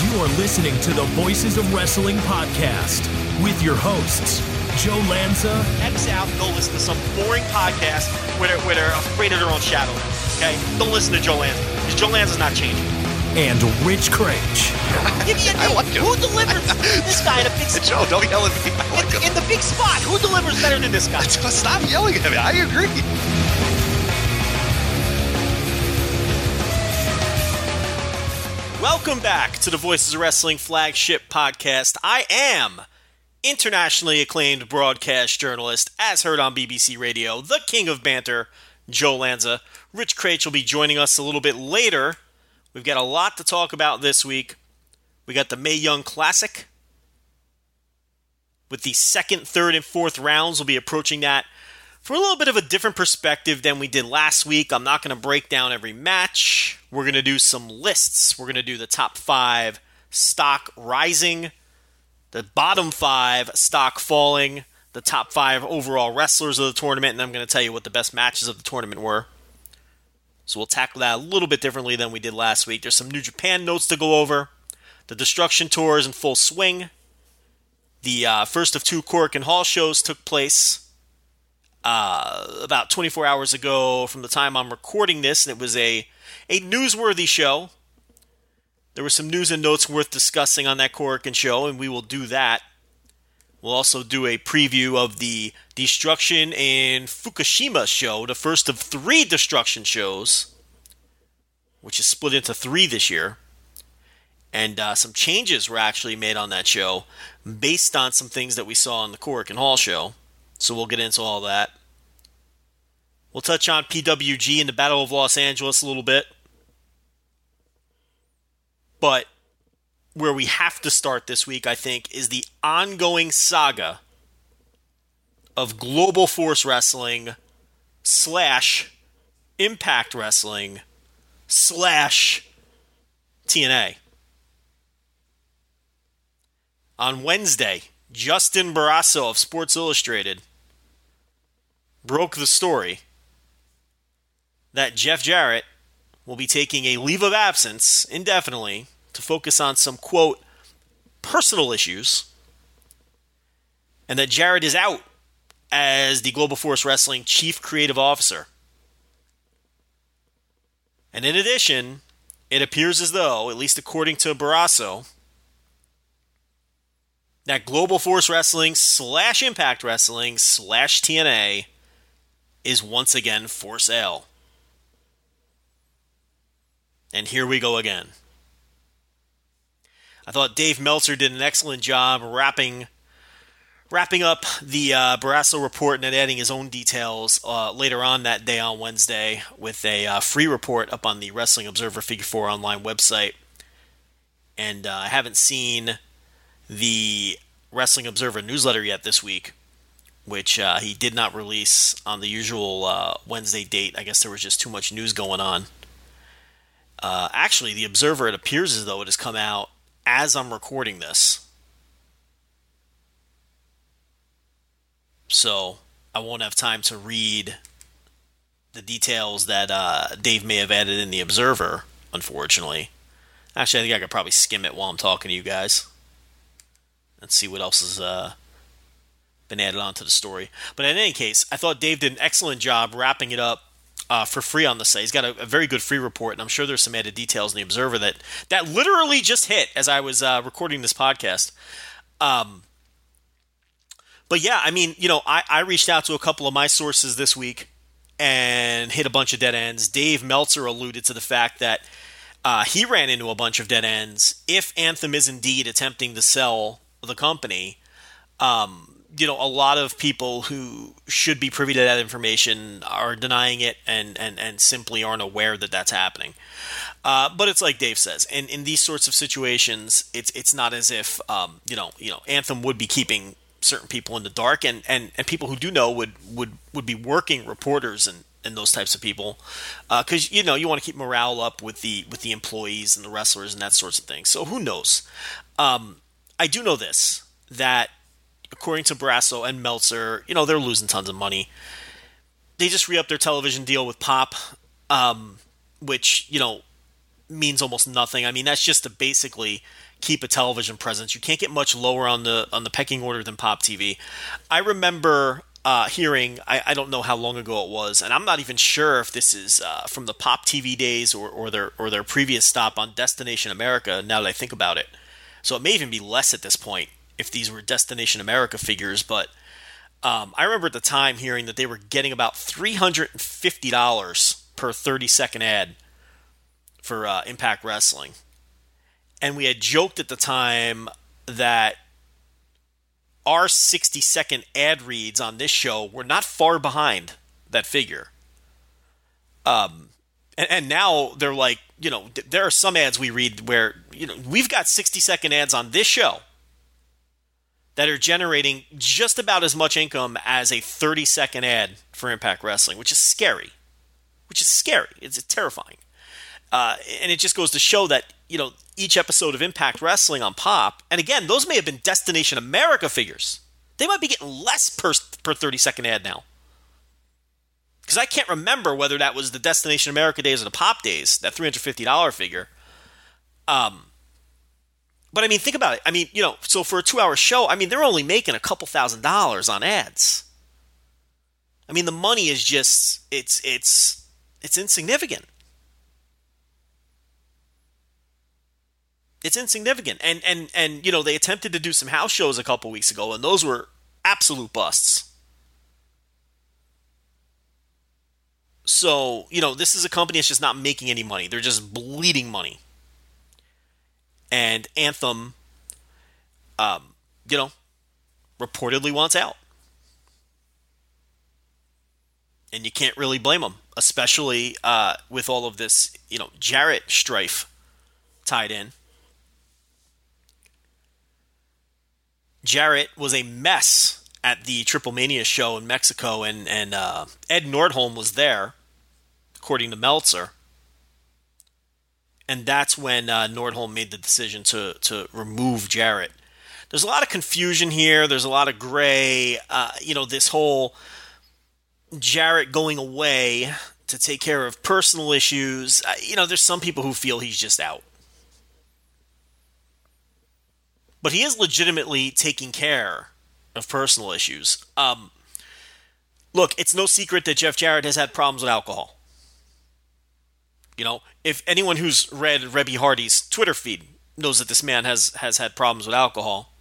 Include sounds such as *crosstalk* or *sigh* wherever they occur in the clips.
You are listening to the Voices of Wrestling podcast with your hosts, Joe Lanza. X out go listen to some boring podcast where they're, where they're afraid of their own shadow. Okay? Don't listen to Joe Lanza because Joe Lanza's not changing and Rich Kraetsch. Give me a I name. like him. Who delivers this guy in a big *laughs* spot? Joe, don't yell at me. I like In, him. in the big spot, who delivers better than this guy? *laughs* Stop yelling at me. I agree. Welcome back to the Voices of Wrestling flagship podcast. I am internationally acclaimed broadcast journalist, as heard on BBC Radio, the king of banter, Joe Lanza. Rich Kraetsch will be joining us a little bit later. We've got a lot to talk about this week. We got the Mae Young Classic. With the second, third, and fourth rounds, we'll be approaching that from a little bit of a different perspective than we did last week. I'm not going to break down every match. We're going to do some lists. We're going to do the top five stock rising, the bottom five stock falling, the top five overall wrestlers of the tournament, and I'm going to tell you what the best matches of the tournament were. So we'll tackle that a little bit differently than we did last week. There's some New Japan notes to go over. The Destruction Tour is in full swing. The uh, first of two Korakuen Hall shows took place uh, about 24 hours ago from the time I'm recording this, and it was a, a newsworthy show. There were some news and notes worth discussing on that Korakuen show, and we will do that. We'll also do a preview of the Destruction in Fukushima show, the first of three Destruction shows, which is split into three this year. And uh, some changes were actually made on that show based on some things that we saw in the Korakuen Hall show. So we'll get into all that. We'll touch on PWG and the Battle of Los Angeles a little bit. But where we have to start this week, I think, is the ongoing saga of Global Force Wrestling slash Impact Wrestling slash TNA. On Wednesday, Justin Barrasso of Sports Illustrated broke the story that Jeff Jarrett will be taking a leave of absence indefinitely to focus on some, quote, personal issues, and that Jarrett is out as the Global Force Wrestling Chief Creative Officer. And in addition, it appears as though, at least according to Barrasso, that Global Force Wrestling slash Impact Wrestling slash TNA is once again for sale. And here we go again. I thought Dave Meltzer did an excellent job wrapping wrapping up the uh, Barrasso report and then adding his own details uh, later on that day on Wednesday with a uh, free report up on the Wrestling Observer Figure 4 online website. And uh, I haven't seen the Wrestling Observer newsletter yet this week, which uh, he did not release on the usual uh, Wednesday date. I guess there was just too much news going on. Uh, actually, the Observer, it appears as though it has come out as I'm recording this. So I won't have time to read the details that uh, Dave may have added in the Observer, unfortunately. Actually, I think I could probably skim it while I'm talking to you guys and see what else has uh, been added onto the story. But in any case, I thought Dave did an excellent job wrapping it up uh, for free on the site. He's got a, a, very good free report, and I'm sure there's some added details in the Observer that that literally just hit as I was uh, recording this podcast. Um, but yeah, I mean, you know, I, I reached out to a couple of my sources this week and hit a bunch of dead ends. Dave Meltzer alluded to the fact that uh, he ran into a bunch of dead ends. If Anthem is indeed attempting to sell the company, um, you know, a lot of people who should be privy to that information are denying it and, and, and simply aren't aware that that's happening. Uh, but it's like Dave says, in, in these sorts of situations, it's it's not as if um, you know you know Anthem would be keeping certain people in the dark, and, and, and people who do know would, would, would be working reporters and, and those types of people, because uh, you know you want to keep morale up with the with the employees and the wrestlers and that sorts of things. So who knows? Um, I do know this that according to Barrasso and Meltzer, you know, they're losing tons of money. They just re upped their television deal with Pop, um, which, you know, means almost nothing. I mean, that's just to basically keep a television presence. You can't get much lower on the on the pecking order than Pop TV. I remember uh, hearing, I, I, don't know how long ago it was, and I'm not even sure if this is uh, from the Pop TV days or, or their or their previous stop on Destination America. Now that I think about it, so it may even be less at this point if these were Destination America figures, but um, I remember at the time hearing that they were getting about $350 per 30 second ad for uh, Impact Wrestling. And we had joked at the time that our 60 second ad reads on this show were not far behind that figure. Um, and, and now they're like, you know, there are some ads we read where, you know, we've got 60 second ads on this show that are generating just about as much income as a 30 second ad for Impact Wrestling, which is scary. Which is scary. It's terrifying. Uh, and it just goes to show that, you know, each episode of Impact Wrestling on Pop, and again, those may have been Destination America figures. They might be getting less per, per 30 second ad now. Because I can't remember whether that was the Destination America days or the Pop days, that $350 figure. Um, but I mean, think about it. I mean, you know, so for a two hour show, I mean, they're only making a couple thousand dollars on ads. I mean, the money is just, it's, it's, it's insignificant. It's insignificant. And, and, and, you know, they attempted to do some house shows a couple weeks ago, and those were absolute busts. So, you know, this is a company that's just not making any money. They're just bleeding money and Anthem, um, you know, reportedly wants out. And you can't really blame them, especially uh, with all of this, you know, Jarrett strife tied in. Jarrett was a mess at the Triple Mania show in Mexico, and and uh, Ed Nordholm was there, according to Meltzer and that's when uh, Nordholm made the decision to to remove Jarrett. There's a lot of confusion here. There's a lot of gray. Uh, you know, this whole Jarrett going away to take care of personal issues. Uh, you know, there's some people who feel he's just out. But he is legitimately taking care of personal issues. Um, look, it's no secret that Jeff Jarrett has had problems with alcohol. You know, if anyone who's read Reby Hardy's Twitter feed knows that this man has has had problems with alcohol,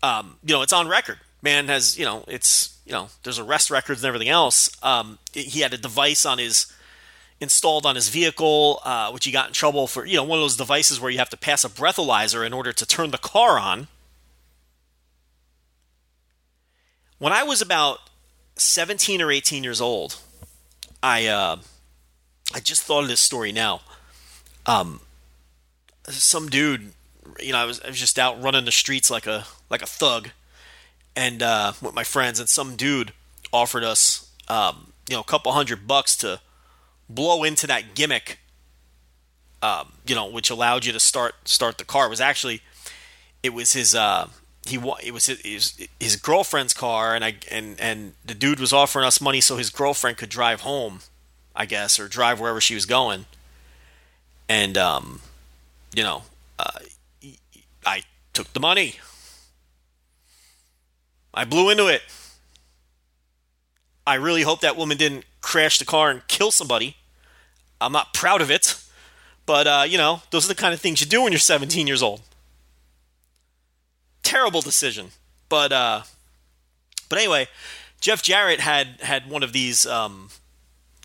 um, you know, it's on record. Man has, you know, it's you know, there's arrest records and everything else. Um, he had a device on his installed on his vehicle, uh, which he got in trouble for. You know, one of those devices where you have to pass a breathalyzer in order to turn the car on. When I was about 17 or 18 years old, I uh, I just thought of this story now. Um, some dude, you know, I was I was just out running the streets like a like a thug, and uh, with my friends, and some dude offered us, um, you know, a couple hundred bucks to blow into that gimmick, um, you know, which allowed you to start start the car. It was actually, it was his. Uh, he it was his, his, his girlfriend's car, and I and and the dude was offering us money so his girlfriend could drive home I guess, or drive wherever she was going. And, um, you know, uh, I took the money. I blew into it. I really hope that woman didn't crash the car and kill somebody. I'm not proud of it, but uh, you know, those are the kind of things you do when you're 17 years old. Terrible decision, but uh, but anyway, Jeff Jarrett had had one of these um,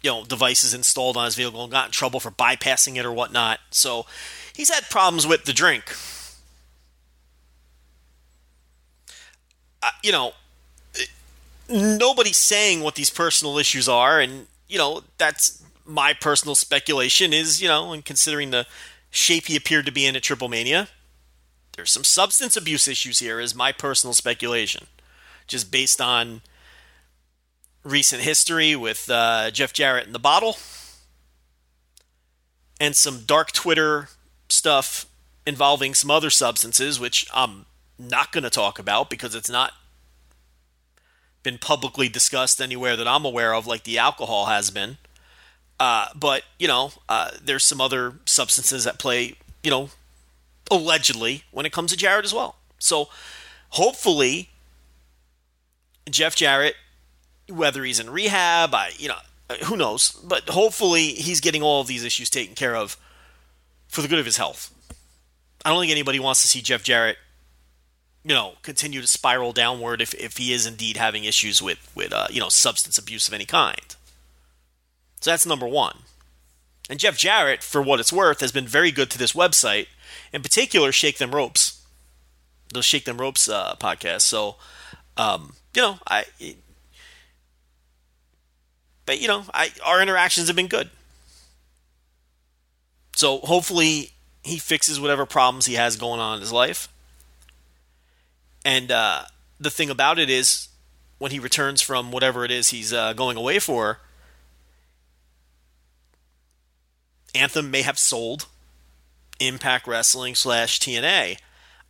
you know devices installed on his vehicle and got in trouble for bypassing it or whatnot. So he's had problems with the drink. Uh, you know, nobody's saying what these personal issues are, and you know that's my personal speculation. Is you know, and considering the shape he appeared to be in at Triple Mania, there's some substance abuse issues here. Is my personal speculation, just based on recent history with uh, Jeff Jarrett in the bottle, and some dark Twitter stuff involving some other substances, which I'm not going to talk about because it's not been publicly discussed anywhere that I'm aware of, like the alcohol has been. Uh, but you know, uh, there's some other substances that play, you know, allegedly when it comes to Jarrett as well. So hopefully, Jeff Jarrett, whether he's in rehab, I you know, who knows, but hopefully he's getting all of these issues taken care of for the good of his health. I don't think anybody wants to see Jeff Jarrett, you know, continue to spiral downward if, if he is indeed having issues with with uh, you know substance abuse of any kind. So that's number one. And Jeff Jarrett, for what it's worth, has been very good to this website, in particular, Shake Them Ropes, the Shake Them Ropes uh, podcast. So, um, you know, I, but you know, I our interactions have been good. So hopefully he fixes whatever problems he has going on in his life. And uh, the thing about it is, when he returns from whatever it is he's uh, going away for, Anthem may have sold Impact Wrestling slash TNA.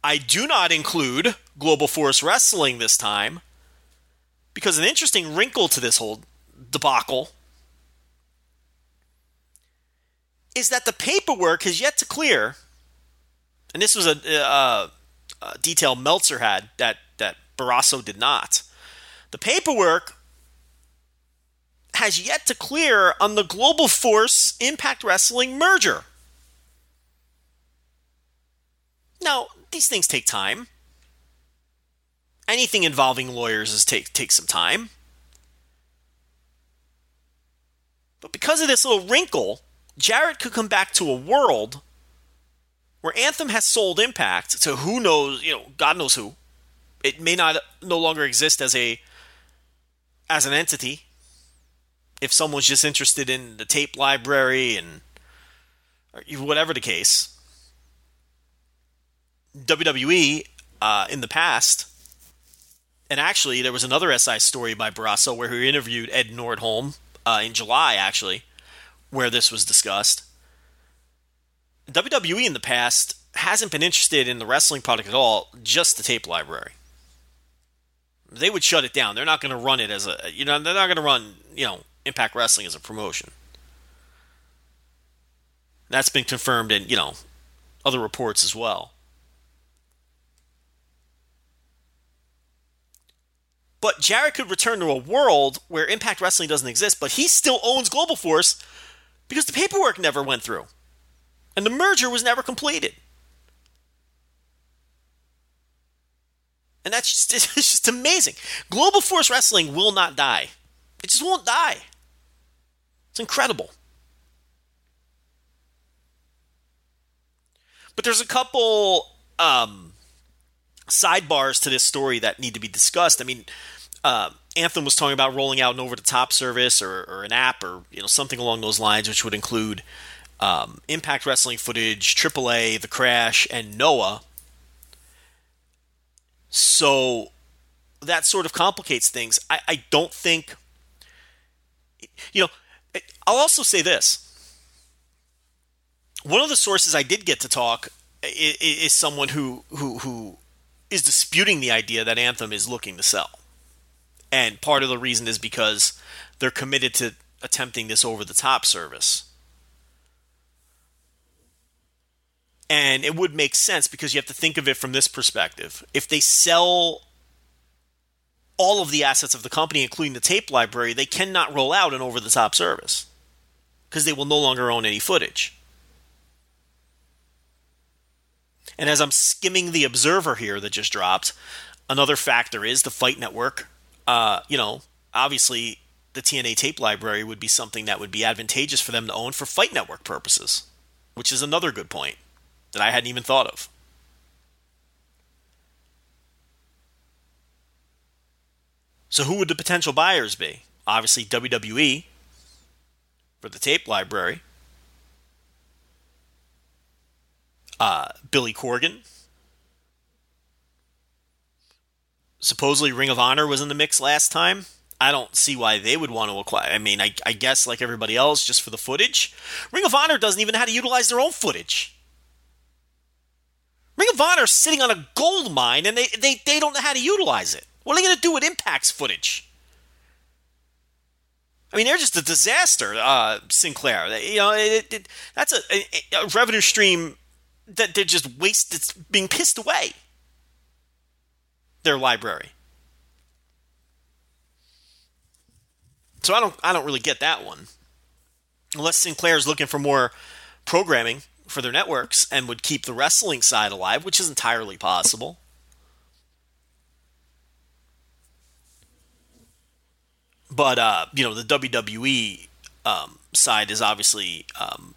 I do not include Global Force Wrestling this time because an interesting wrinkle to this whole debacle is that the paperwork has yet to clear, and this was a, a, a detail Meltzer had that that Barrasso did not. The paperwork has yet to clear on the Global Force Impact Wrestling merger. Now, these things take time. Anything involving lawyers is take takes some time. But because of this little wrinkle, Jarrett could come back to a world where Anthem has sold Impact to who knows, you know, God knows who. It may not no longer exist as a as an entity. If someone's just interested in the tape library and whatever the case, WWE uh, in the past, and actually there was another SI story by Barrasso where he interviewed Ed Nordholm uh, in July, actually, where this was discussed. WWE in the past hasn't been interested in the wrestling product at all, just the tape library. They would shut it down. They're not going to run it as a, you know, they're not going to run, you know, Impact Wrestling as a promotion. That's been confirmed in, you know, other reports as well. But Jarrett could return to a world where Impact Wrestling doesn't exist, but he still owns Global Force because the paperwork never went through. And the merger was never completed. And that's just, *laughs* it's just amazing. Global Force Wrestling will not die. It just won't die. It's incredible. But there's a couple um, sidebars to this story that need to be discussed. I mean, uh, Anthem was talking about rolling out an over-the-top service or, or, an app or you know something along those lines, which would include um, Impact Wrestling footage, AAA, The Crash, and Noah. So that sort of complicates things. I, I don't think, you know, I'll also say this. One of the sources I did get to talk is, is someone who, who, who is disputing the idea that Anthem is looking to sell. And part of the reason is because they're committed to attempting this over the top service. And it would make sense because you have to think of it from this perspective. If they sell all of the assets of the company, including the tape library, they cannot roll out an over the top service because they will no longer own any footage. And as I'm skimming the Observer here that just dropped, another factor is the Fight Network uh, you know, obviously the TNA tape library would be something that would be advantageous for them to own for Fight Network purposes, which is another good point that I hadn't even thought of. So, who would the potential buyers be? Obviously, WWE for the tape library, uh, Billy Corgan. Supposedly, Ring of Honor was in the mix last time. I don't see why they would want to acquire. I mean, I, I, guess like everybody else, just for the footage. Ring of Honor doesn't even know how to utilize their own footage. Ring of Honor is sitting on a gold mine and they, they, they don't know how to utilize it. What are they going to do with Impact's footage? I mean, they're just a disaster, uh, Sinclair. You know, it, it, that's a, a, a, revenue stream that they're just wasted, being pissed away. Their library. So I don't, I don't really get that one. Unless Sinclair is looking for more programming for their networks and would keep the wrestling side alive, which is entirely possible. But uh, you know, the WWE um, side is obviously um,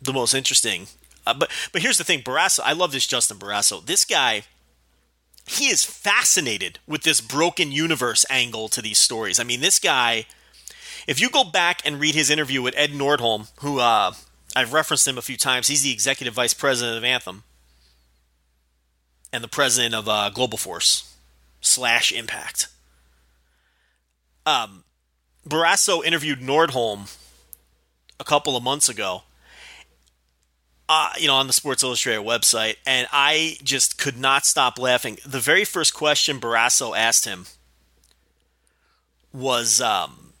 the most interesting. Uh, but but here's the thing, Barrasso. I love this Justin Barrasso. This guy, he is fascinated with this broken universe angle to these stories. I mean, this guy. If you go back and read his interview with Ed Nordholm, who uh, I've referenced him a few times, he's the executive vice president of Anthem and the president of uh, Global Force slash Impact. Um, Barrasso interviewed Nordholm a couple of months ago, uh, you know, on the Sports Illustrated website, and I just could not stop laughing. The very first question Barrasso asked him was um,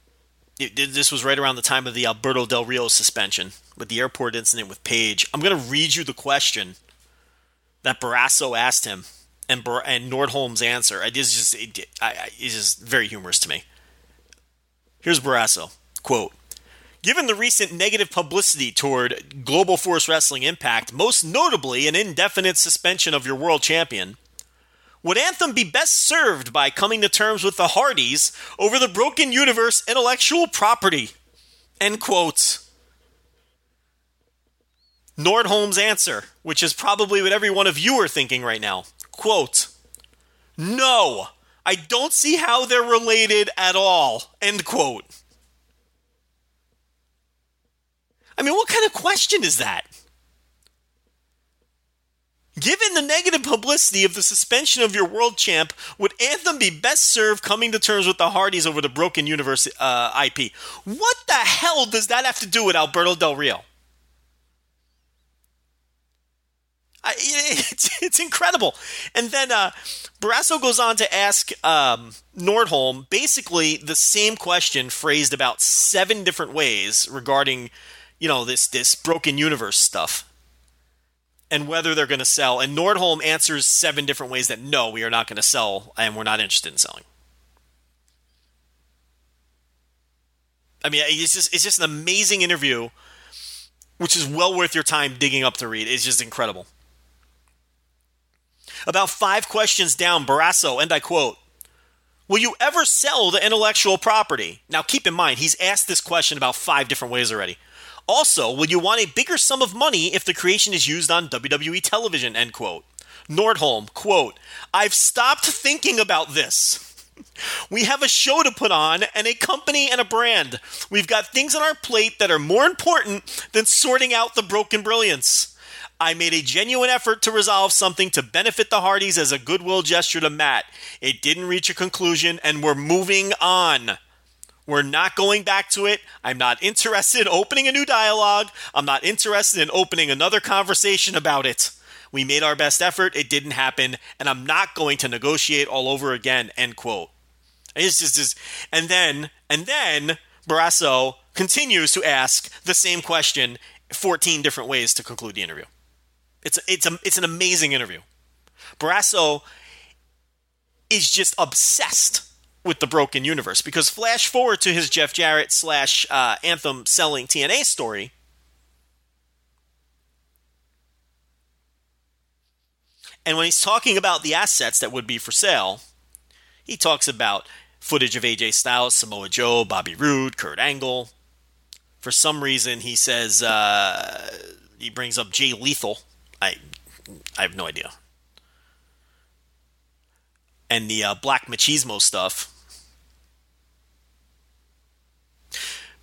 it, this was right around the time of the Alberto Del Rio suspension with the airport incident with Paige. I'm going to read you the question that Barrasso asked him and Bar- and Nordholm's answer. It is just it, I, it's just very humorous to me. Here's Barrasso. Quote, Given the recent negative publicity toward Global Force Wrestling Impact, most notably an indefinite suspension of your world champion, would Anthem be best served by coming to terms with the Hardys over the Broken Universe intellectual property? End quote. Nordholm's answer, which is probably what every one of you are thinking right now. Quote, No, I don't see how they're related at all. End quote. I mean, what kind of question is that? Given the negative publicity of the suspension of your world champ, would Anthem be best served coming to terms with the Hardys over the Broken Universe uh, IP? What the hell does that have to do with Alberto Del Rio? I, *laughs* it's, it's incredible. And then uh, Barrasso goes on to ask um, Nordholm basically the same question phrased about seven different ways regarding, you know, this this broken universe stuff and whether they're going to sell. And Nordholm answers seven different ways that no, we are not going to sell and we're not interested in selling. I mean, it's just it's just an amazing interview, which is well worth your time digging up to read. It's just incredible. About five questions down, Barrasso, and I quote, Will you ever sell the intellectual property? Now keep in mind, he's asked this question about five different ways already. Also, will you want a bigger sum of money if the creation is used on WWE television? End quote. Nordholm, quote, I've stopped thinking about this. *laughs* We have a show to put on and a company and a brand. We've got things on our plate that are more important than sorting out the broken brilliance. I made a genuine effort to resolve something to benefit the Hardys as a goodwill gesture to Matt. It didn't reach a conclusion, and we're moving on. We're not going back to it. I'm not interested in opening a new dialogue. I'm not interested in opening another conversation about it. We made our best effort. It didn't happen, and I'm not going to negotiate all over again. End quote. It's just, just and then and then Barrasso continues to ask the same question 14 different ways to conclude the interview. It's it's a, it's an amazing interview. Barrasso is just obsessed with the broken universe because flash forward to his Jeff Jarrett slash uh, Anthem selling TNA story. And when he's talking about the assets that would be for sale, he talks about footage of AJ Styles, Samoa Joe, Bobby Roode, Kurt Angle. For some reason, he says uh, he brings up Jay Lethal. I I have no idea. And the uh, Black Machismo stuff.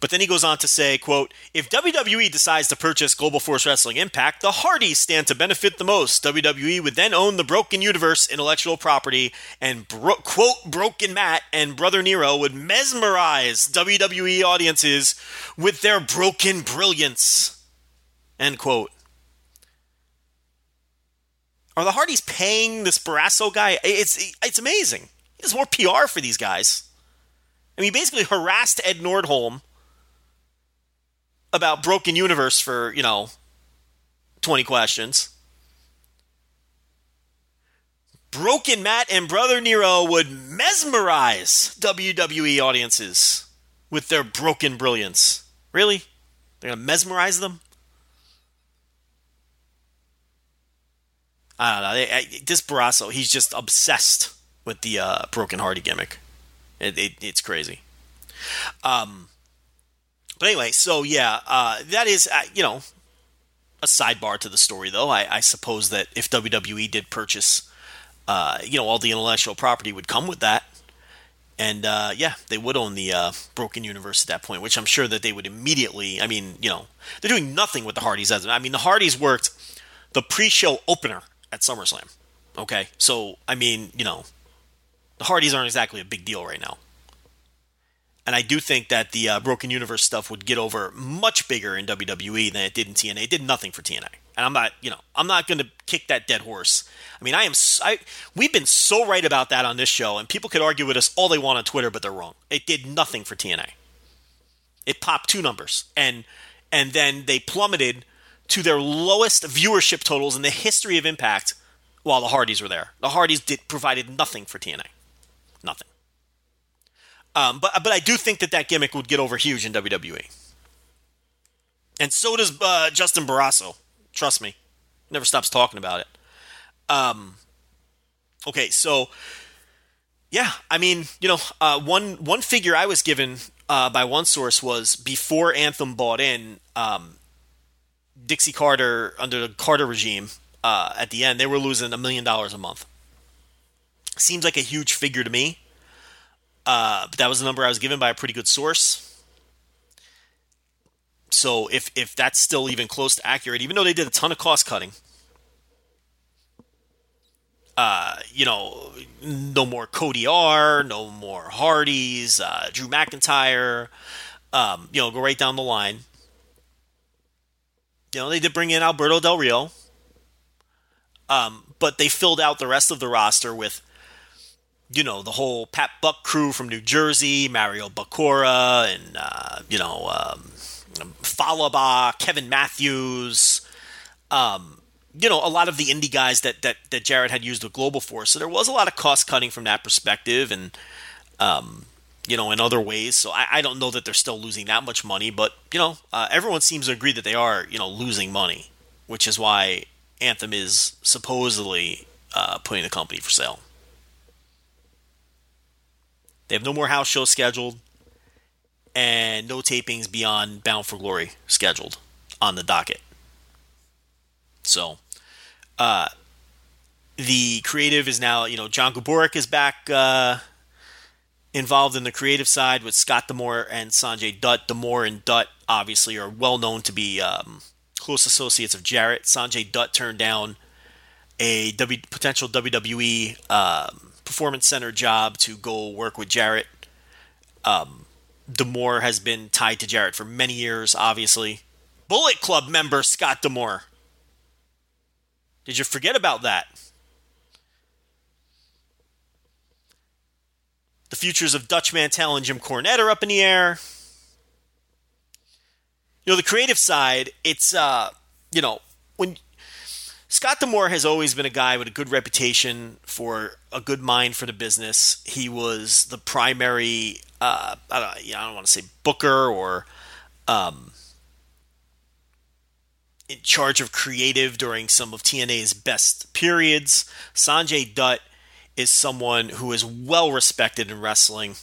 But then he goes on to say, quote, if WWE decides to purchase Global Force Wrestling Impact, the Hardys stand to benefit the most. WWE would then own the Broken Universe intellectual property, and bro- quote, Broken Matt and Brother Nero would mesmerize WWE audiences with their broken brilliance. End quote. Are the Hardys paying this Barrasso guy? It's it's amazing. He does more PR for these guys. I mean, he basically harassed Ed Nordholm about Broken Universe for, you know, 20 questions. Broken Matt and Brother Nero would mesmerize WWE audiences with their broken brilliance. Really? They're going to mesmerize them? I don't know. They, I, this Barrasso, he's just obsessed with the uh, Broken Hardy gimmick. It, it, it's crazy. Um, but anyway, so yeah, uh, that is, uh, you know, a sidebar to the story, though. I, I suppose that if WWE did purchase, uh, you know, all the intellectual property would come with that. And uh, yeah, they would own the uh, Broken Universe at that point, which I'm sure that they would immediately. I mean, you know, they're doing nothing with the Hardys. As I mean, the Hardys worked the pre-show opener at SummerSlam. Okay, so I mean, you know, the Hardys aren't exactly a big deal right now. And I do think that the uh, Broken Universe stuff would get over much bigger in WWE than it did in TNA. It did nothing for TNA. And I'm not, you know, I'm not going to kick that dead horse. I mean, I am, I, we've been so right about that on this show, and people could argue with us all they want on Twitter, but they're wrong. It did nothing for TNA. It popped two numbers, and and then they plummeted to their lowest viewership totals in the history of Impact while the Hardys were there. The Hardys did provided nothing for TNA, nothing. Um, but but I do think that that gimmick would get over huge in WWE, and so does uh, Justin Barrasso. Trust me, never stops talking about it. Um, okay, so yeah, I mean, you know, uh, one one figure I was given uh, by one source was before Anthem bought in um, Dixie Carter under the Carter regime. Uh, at the end, they were losing a million dollars a month. Seems like a huge figure to me. Uh, but that was the number I was given by a pretty good source. So if if that's still even close to accurate, even though they did a ton of cost cutting, uh, you know, no more Cody R, no more Hardys, uh, Drew McIntyre, um, you know, go right down the line. You know, they did bring in Alberto Del Rio, um, but they filled out the rest of the roster with you know, the whole Pat Buck crew from New Jersey, Mario Bokara, and, uh, you know, um, Fallah Bahh, Kevin Matthews, um, you know, a lot of the indie guys that, that, that Jarrett had used with Global Force. So there was a lot of cost cutting from that perspective and, um, you know, in other ways. So I, I, don't know that they're still losing that much money, but, you know, uh, everyone seems to agree that they are, you know, losing money, which is why Anthem is supposedly uh, putting the company for sale. They have no more house shows scheduled and no tapings beyond Bound for Glory scheduled on the docket. So, uh, the creative is now, you know, John Gaburick is back uh, involved in the creative side with Scott D'Amore and Sanjay Dutt. D'Amore and Dutt obviously are well known to be um, close associates of Jarrett. Sanjay Dutt turned down a w- potential WWE um, performance center job to go work with Jarrett. Um, D'Amore has been tied to Jarrett for many years, obviously. Bullet Club member Scott D'Amore. Did you forget about that? The futures of Dutch Mantell and Jim Cornette are up in the air. You know, the creative side, it's, uh, you know, when Scott D'Amore has always been a guy with a good reputation for a good mind for the business. He was the primary, uh, I, don't, you know, I don't want to say booker or um, in charge of creative during some of TNA's best periods. Sanjay Dutt is someone who is well respected in wrestling.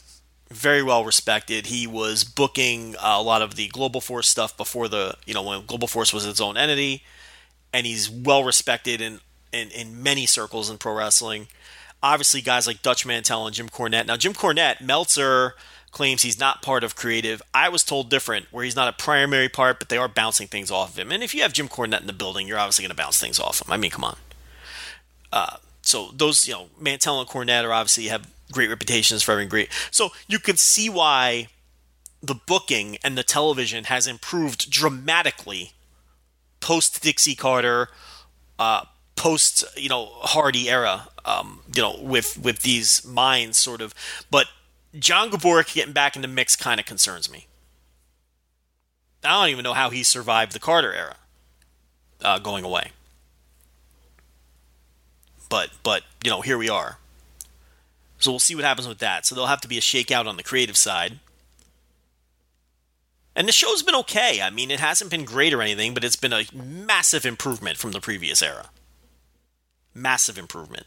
very well respected. He was booking a lot of the Global Force stuff before the, you know, when Global Force was its own entity, and he's well respected in, in, in many circles in pro wrestling. Obviously, guys like Dutch Mantell and Jim Cornette. Now, Jim Cornette, Meltzer claims he's not part of creative. I was told different, where he's not a primary part, but they are bouncing things off of him. And if you have Jim Cornette in the building, you're obviously going to bounce things off him. I mean, come on. Uh, so those, you know, Mantell and Cornette are obviously have great reputations for having great. So you can see why the booking and the television has improved dramatically post Dixie Carter, uh, post you know Hardy era. Um, you know, with with these minds sort of, but John Gaburick getting back in the mix kind of concerns me. I don't even know how he survived the Carter era uh, going away. But but you know here we are. So we'll see what happens with that. So there'll have to be a shakeout on the creative side. And the show's been okay. I mean, it hasn't been great or anything, but it's been a massive improvement from the previous era. Massive improvement.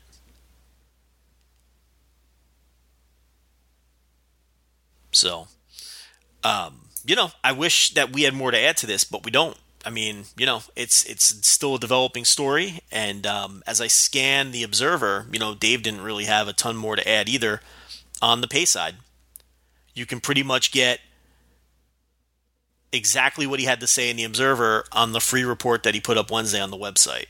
So, um, you know, I wish that we had more to add to this, but we don't. I mean, you know, it's it's still a developing story, and um, as I scan the Observer, you know, Dave didn't really have a ton more to add either on the pay side. You can pretty much get exactly what he had to say in the Observer on the free report that he put up Wednesday on the website.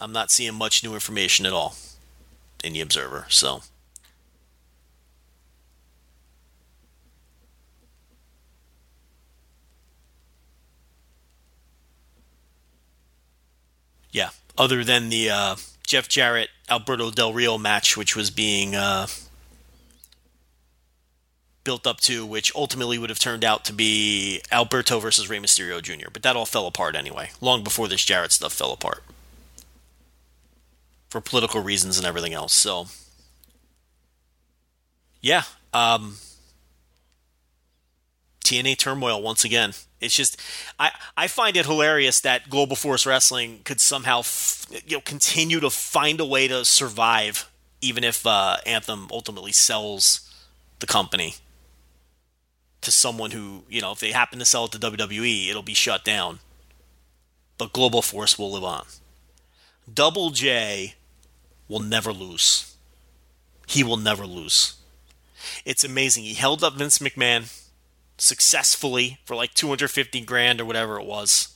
I'm not seeing much new information at all in the Observer, so. Yeah, other than the uh, Jeff Jarrett Alberto Del Rio match, which was being uh, built up to, which ultimately would have turned out to be Alberto versus Rey Mysterio Jr. But that all fell apart anyway, long before this Jarrett stuff fell apart for political reasons and everything else. So, yeah, um, TNA turmoil once again. It's just I I find it hilarious that Global Force Wrestling could somehow f- you know continue to find a way to survive even if uh, Anthem ultimately sells the company to someone who you know if they happen to sell it to WWE, it'll be shut down. But Global Force will live on. Double J will never lose. He will never lose. It's amazing. He held up Vince McMahon successfully for like 250 grand or whatever it was.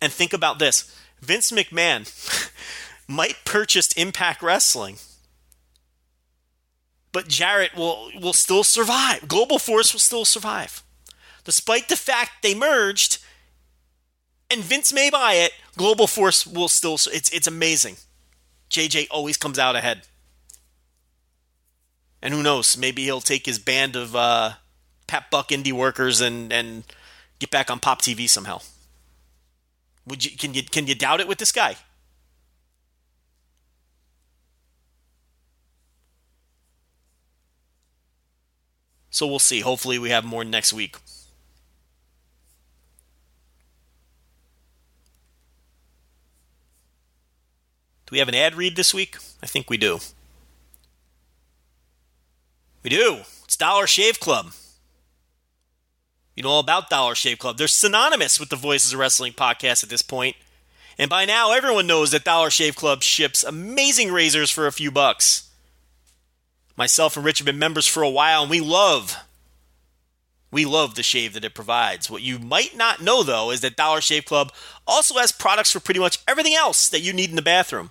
And think about this Vince McMahon *laughs* might purchase Impact Wrestling, but Jarrett will, will still survive. Global Force will still survive. Despite the fact they merged and Vince may buy it, Global Force will still. It's, it's amazing. JJ always comes out ahead. And who knows? Maybe he'll take his band of uh, Pat Buck indie workers and, and get back on Pop TV somehow. Would you can you can you doubt it with this guy? So we'll see. Hopefully we have more next week. Do we have an ad read this week? I think we do. We do. It's Dollar Shave Club. You know all about Dollar Shave Club. They're synonymous with the Voices of Wrestling podcast at this point. And by now, everyone knows that Dollar Shave Club ships amazing razors for a few bucks. Myself and Rich have been members for a while, and we love, we love the shave that it provides. What you might not know, though, is that Dollar Shave Club also has products for pretty much everything else that you need in the bathroom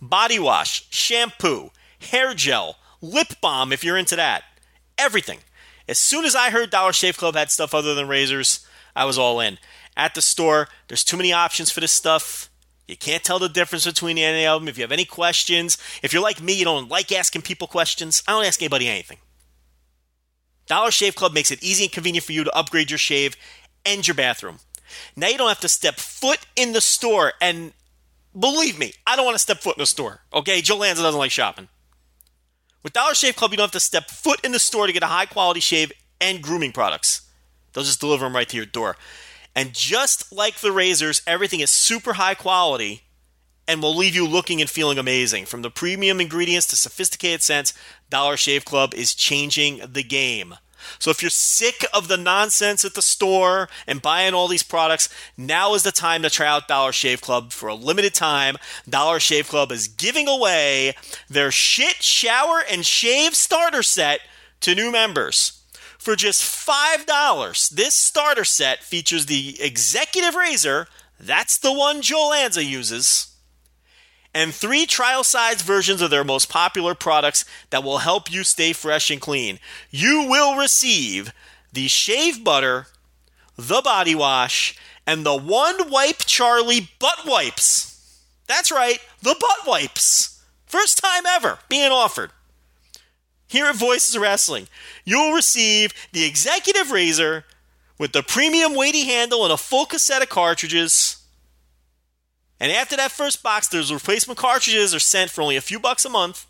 body wash, shampoo, hair gel, lip balm if you're into that. Everything. As soon as I heard Dollar Shave Club had stuff other than razors, I was all in. At the store, there's too many options for this stuff. You can't tell the difference between any of them. If you have any questions, if you're like me, you don't like asking people questions, I don't ask anybody anything. Dollar Shave Club makes it easy and convenient for you to upgrade your shave and your bathroom. Now you don't have to step foot in the store and believe me, I don't want to step foot in the store. Okay, Joe Lanza doesn't like shopping. With Dollar Shave Club, you don't have to step foot in the store to get a high quality shave and grooming products. They'll just deliver them right to your door. And just like the razors, everything is super high quality and will leave you looking and feeling amazing. From the premium ingredients to sophisticated scents, Dollar Shave Club is changing the game. So if you're sick of the nonsense at the store and buying all these products, now is the time to try out Dollar Shave Club for a limited time. Dollar Shave Club is giving away their shit shower and shave starter set to new members. For just $5, this starter set features the executive razor, that's the one Joe Lanza uses and three trial size versions of their most popular products that will help you stay fresh and clean. You will receive the shave butter, the body wash, and the One Wipe Charlie butt wipes. That's right, the butt wipes. First time ever being offered. Here at Voices Wrestling, you'll receive the executive razor with the premium weighty handle and a full cassette of cartridges and after that first box, those replacement cartridges are sent for only a few bucks a month,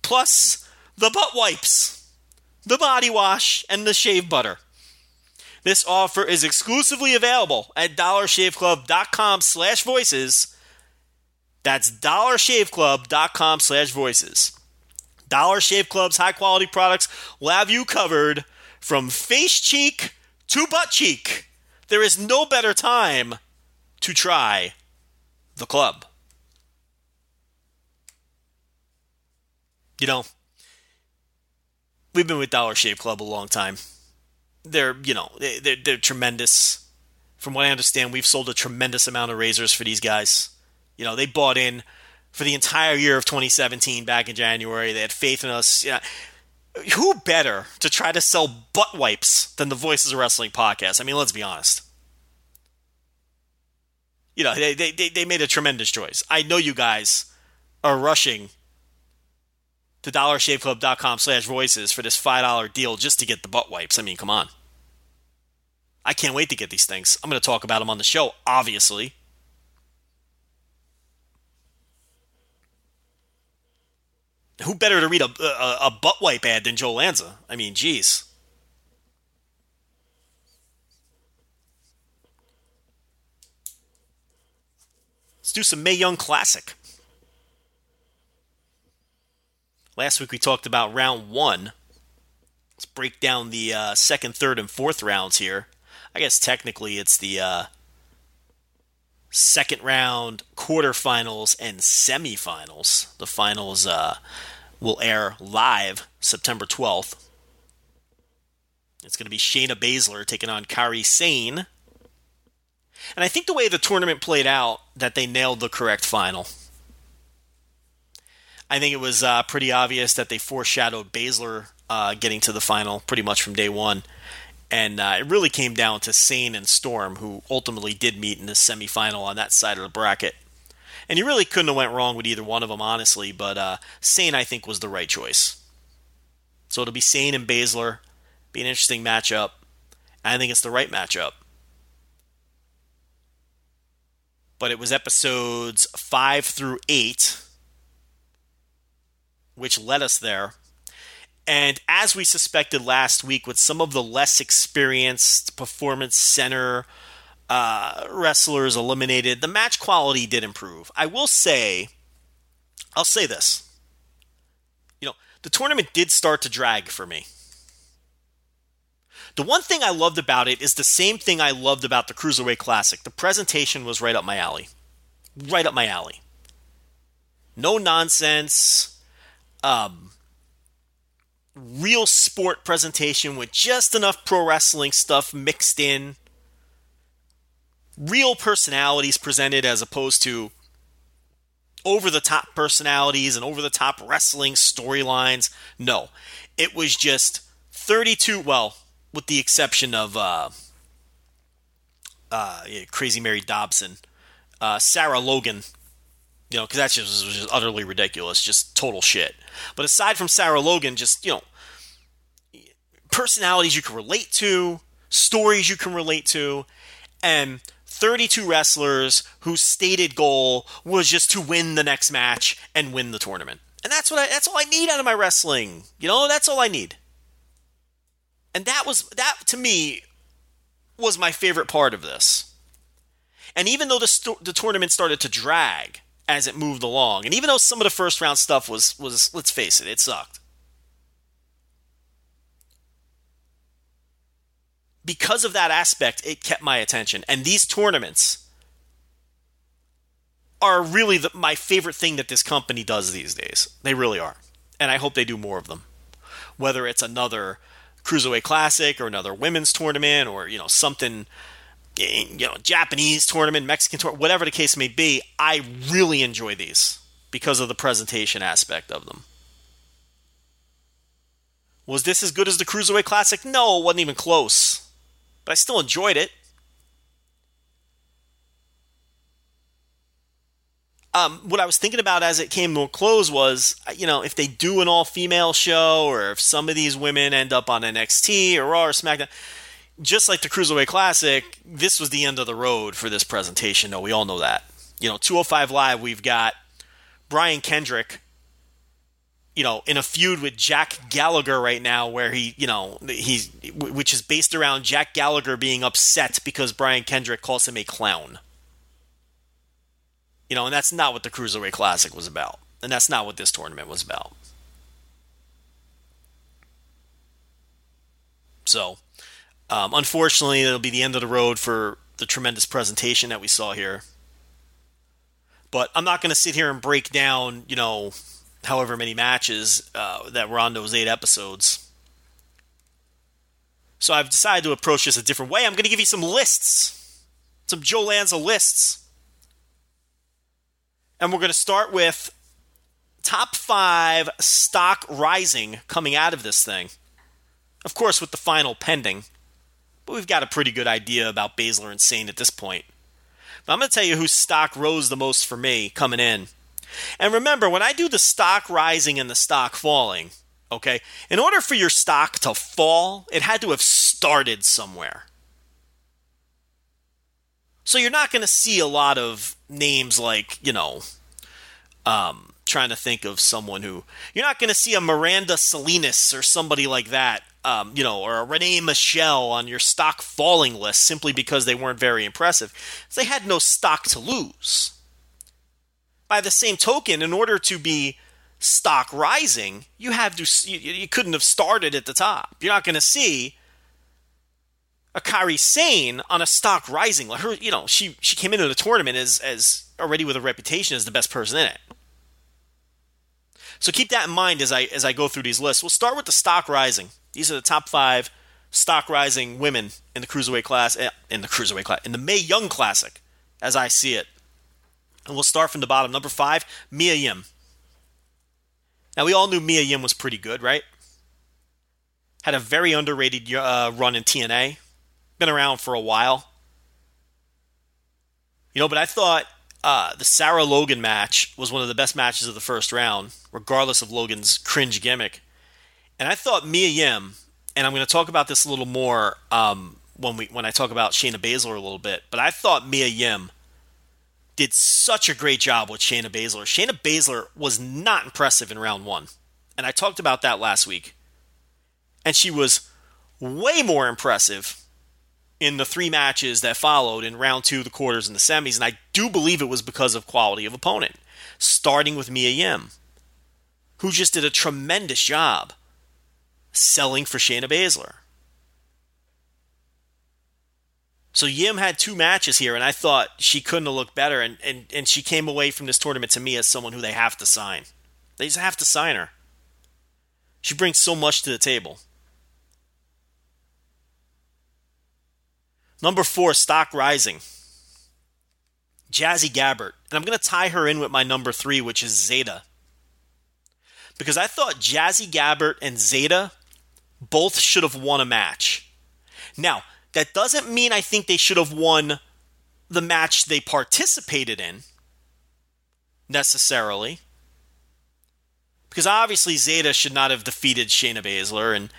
plus the butt wipes, the body wash, and the shave butter. This offer is exclusively available at dollarshaveclub.com slash voices. That's dollarshaveclub.com slash voices. Dollar Shave Club's high quality products will have you covered from face cheek to butt cheek. There is no better time to try the club. You know, we've been with Dollar Shave Club a long time. They're, you know, they're, they're tremendous. From what I understand, we've sold a tremendous amount of razors for these guys. You know, they bought in for the entire year of 2017 back in January. They had faith in us. Yeah. Who better to try to sell butt wipes than the Voices of Wrestling podcast? I mean, let's be honest you know, they, they, they made a tremendous choice. I know you guys are rushing to dollarshaveclub.com slash voices for this $5 deal just to get the butt wipes. I mean, come on. I can't wait to get these things. I'm going to talk about them on the show, obviously. Who better to read a, a, a butt wipe ad than Joe Lanza? I mean, geez. Let's do some Mae Young Classic. Last week we talked about round one. Let's break down the uh, second, third, and fourth rounds here. I guess technically it's the uh, second round, quarterfinals, and semifinals. The finals uh, will air live September 12th. It's going to be Shayna Baszler taking on Kairi Sane. And I think the way the tournament played out, that they nailed the correct final. I think it was uh, pretty obvious that they foreshadowed Baszler uh, getting to the final pretty much from day one. And uh, it really came down to Sane and Storm, who ultimately did meet in the semifinal on that side of the bracket. And you really couldn't have went wrong with either one of them, honestly. But uh, Sane, I think, was the right choice. So it'll be Sane and Baszler. Be an interesting matchup. I think it's the right matchup. but it was episodes 5 through 8 which led us there. And as we suspected last week, with some of the less experienced performance center uh, wrestlers eliminated, the match quality did improve. I will say, I'll say this. You know, the tournament did start to drag for me. The one thing I loved about it is the same thing I loved about the Cruiserweight Classic. The presentation was right up my alley. Right up my alley. No nonsense. Um, real sport presentation with just enough pro wrestling stuff mixed in. Real personalities presented as opposed to over the top personalities and over the top wrestling storylines. No, it was just 32, well, with the exception of uh, uh, Crazy Mary Dobson, uh, Sarah Logan. You know, because that just was just utterly ridiculous, just total shit. But aside from Sarah Logan, just you know, personalities you can relate to, stories you can relate to, and 32 wrestlers whose stated goal was just to win the next match and win the tournament. And that's what I, that's all I need out of my wrestling. You know, that's all I need. And that was that to me was my favorite part of this. And even though the, sto- the tournament started to drag, as it moved along. And even though some of the first round stuff was was let's face it, it sucked. Because of that aspect, it kept my attention. And these tournaments are really the, my favorite thing that this company does these days. They really are. And I hope they do more of them. Whether it's another Cruiserweight Classic or another women's tournament or, you know, something you know, Japanese tournament, Mexican tournament, whatever the case may be, I really enjoy these because of the presentation aspect of them. Was this as good as the Cruiserweight Classic? No, it wasn't even close. But I still enjoyed it. Um, what I was thinking about as it came to a close was, you know, if they do an all female show or if some of these women end up on NXT or Raw or SmackDown, just like the Cruiserweight Classic, this was the end of the road for this presentation. No, we all know that. You know, 205 Live, we've got Brian Kendrick, you know, in a feud with Jack Gallagher right now, where he, you know, he's, which is based around Jack Gallagher being upset because Brian Kendrick calls him a clown. You know, and that's not what the Cruiserweight Classic was about. And that's not what this tournament was about. So, um, unfortunately, it'll be the end of the road for the tremendous presentation that we saw here. But I'm not going to sit here and break down, you know, however many matches uh, that were on those eight episodes. So I've decided to approach this a different way. I'm going to give you some lists, some Joe Lanza lists. And we're going to start with top five stock rising coming out of this thing. Of course, with the final pending but we've got a pretty good idea about Baszler and Sane at this point. But I'm going to tell you whose stock rose the most for me coming in. And remember, when I do the stock rising and the stock falling, okay, in order for your stock to fall, it had to have started somewhere. So you're not going to see a lot of names like, you know, um, trying to think of someone who you're not going to see a Miranda Salinas or somebody like that um, you know, or a Renee Michelle on your stock falling list simply because they weren't very impressive. They had no stock to lose. By the same token, in order to be stock rising, you have to you, you couldn't have started at the top. You're not going to see a Kairi Sane on a stock rising. Her, you know, she she came into the tournament as as already with a reputation as the best person in it. So keep that in mind as I as I go through these lists. We'll start with the stock rising. These are the top five stock rising women in the cruiserweight class, eh, in the cruiserweight class, in the Mae Young Classic, as I see it. And we'll start from the bottom. Number five, Mia Yim. Now we all knew Mia Yim was pretty good, right? Had a very underrated uh, run in TNA. Been around for a while. You know, but I thought uh, the Sarah Logan match was one of the best matches of the first round, regardless of Logan's cringe gimmick. And I thought Mia Yim, and I'm going to talk about this a little more um, when we when I talk about Shayna Baszler a little bit, but I thought Mia Yim did such a great job with Shayna Baszler. Shayna Baszler was not impressive in round one, and I talked about that last week. And she was way more impressive in the three matches that followed in round two, the quarters, and the semis. And I do believe it was because of quality of opponent, starting with Mia Yim, who just did a tremendous job selling for Shayna Baszler. So Yim had two matches here, and I thought she couldn't have looked better, and, and, and she came away from this tournament to me as someone who they have to sign. They just have to sign her. She brings so much to the table. Number four, stock rising. Jazzy Gabert. And I'm going to tie her in with my number three, which is Zeda. Because I thought Jazzy Gabert and Zeda both should have won a match. Now, that doesn't mean I think they should have won the match they participated in necessarily. Because obviously Zeda should not have defeated Shayna Baszler, and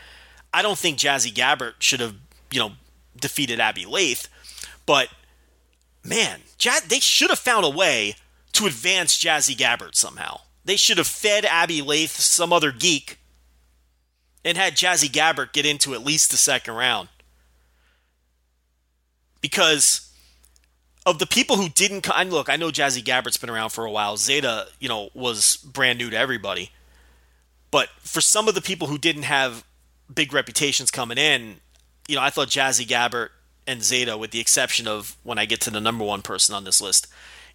I don't think Jazzy Gabert should have, you know, defeated Abbey Laith. But man, they should have found a way to advance Jazzy Gabert somehow. They should have fed Abbey Laith some other geek and had Jazzy Gabert get into at least the second round. Because of the people who didn't I look, I know Jazzy Gabert's been around for a while. Zeda, you know, was brand new to everybody. But for some of the people who didn't have big reputations coming in, you know, I thought Jazzy Gabert and Zeda, with the exception of when I get to the number one person on this list,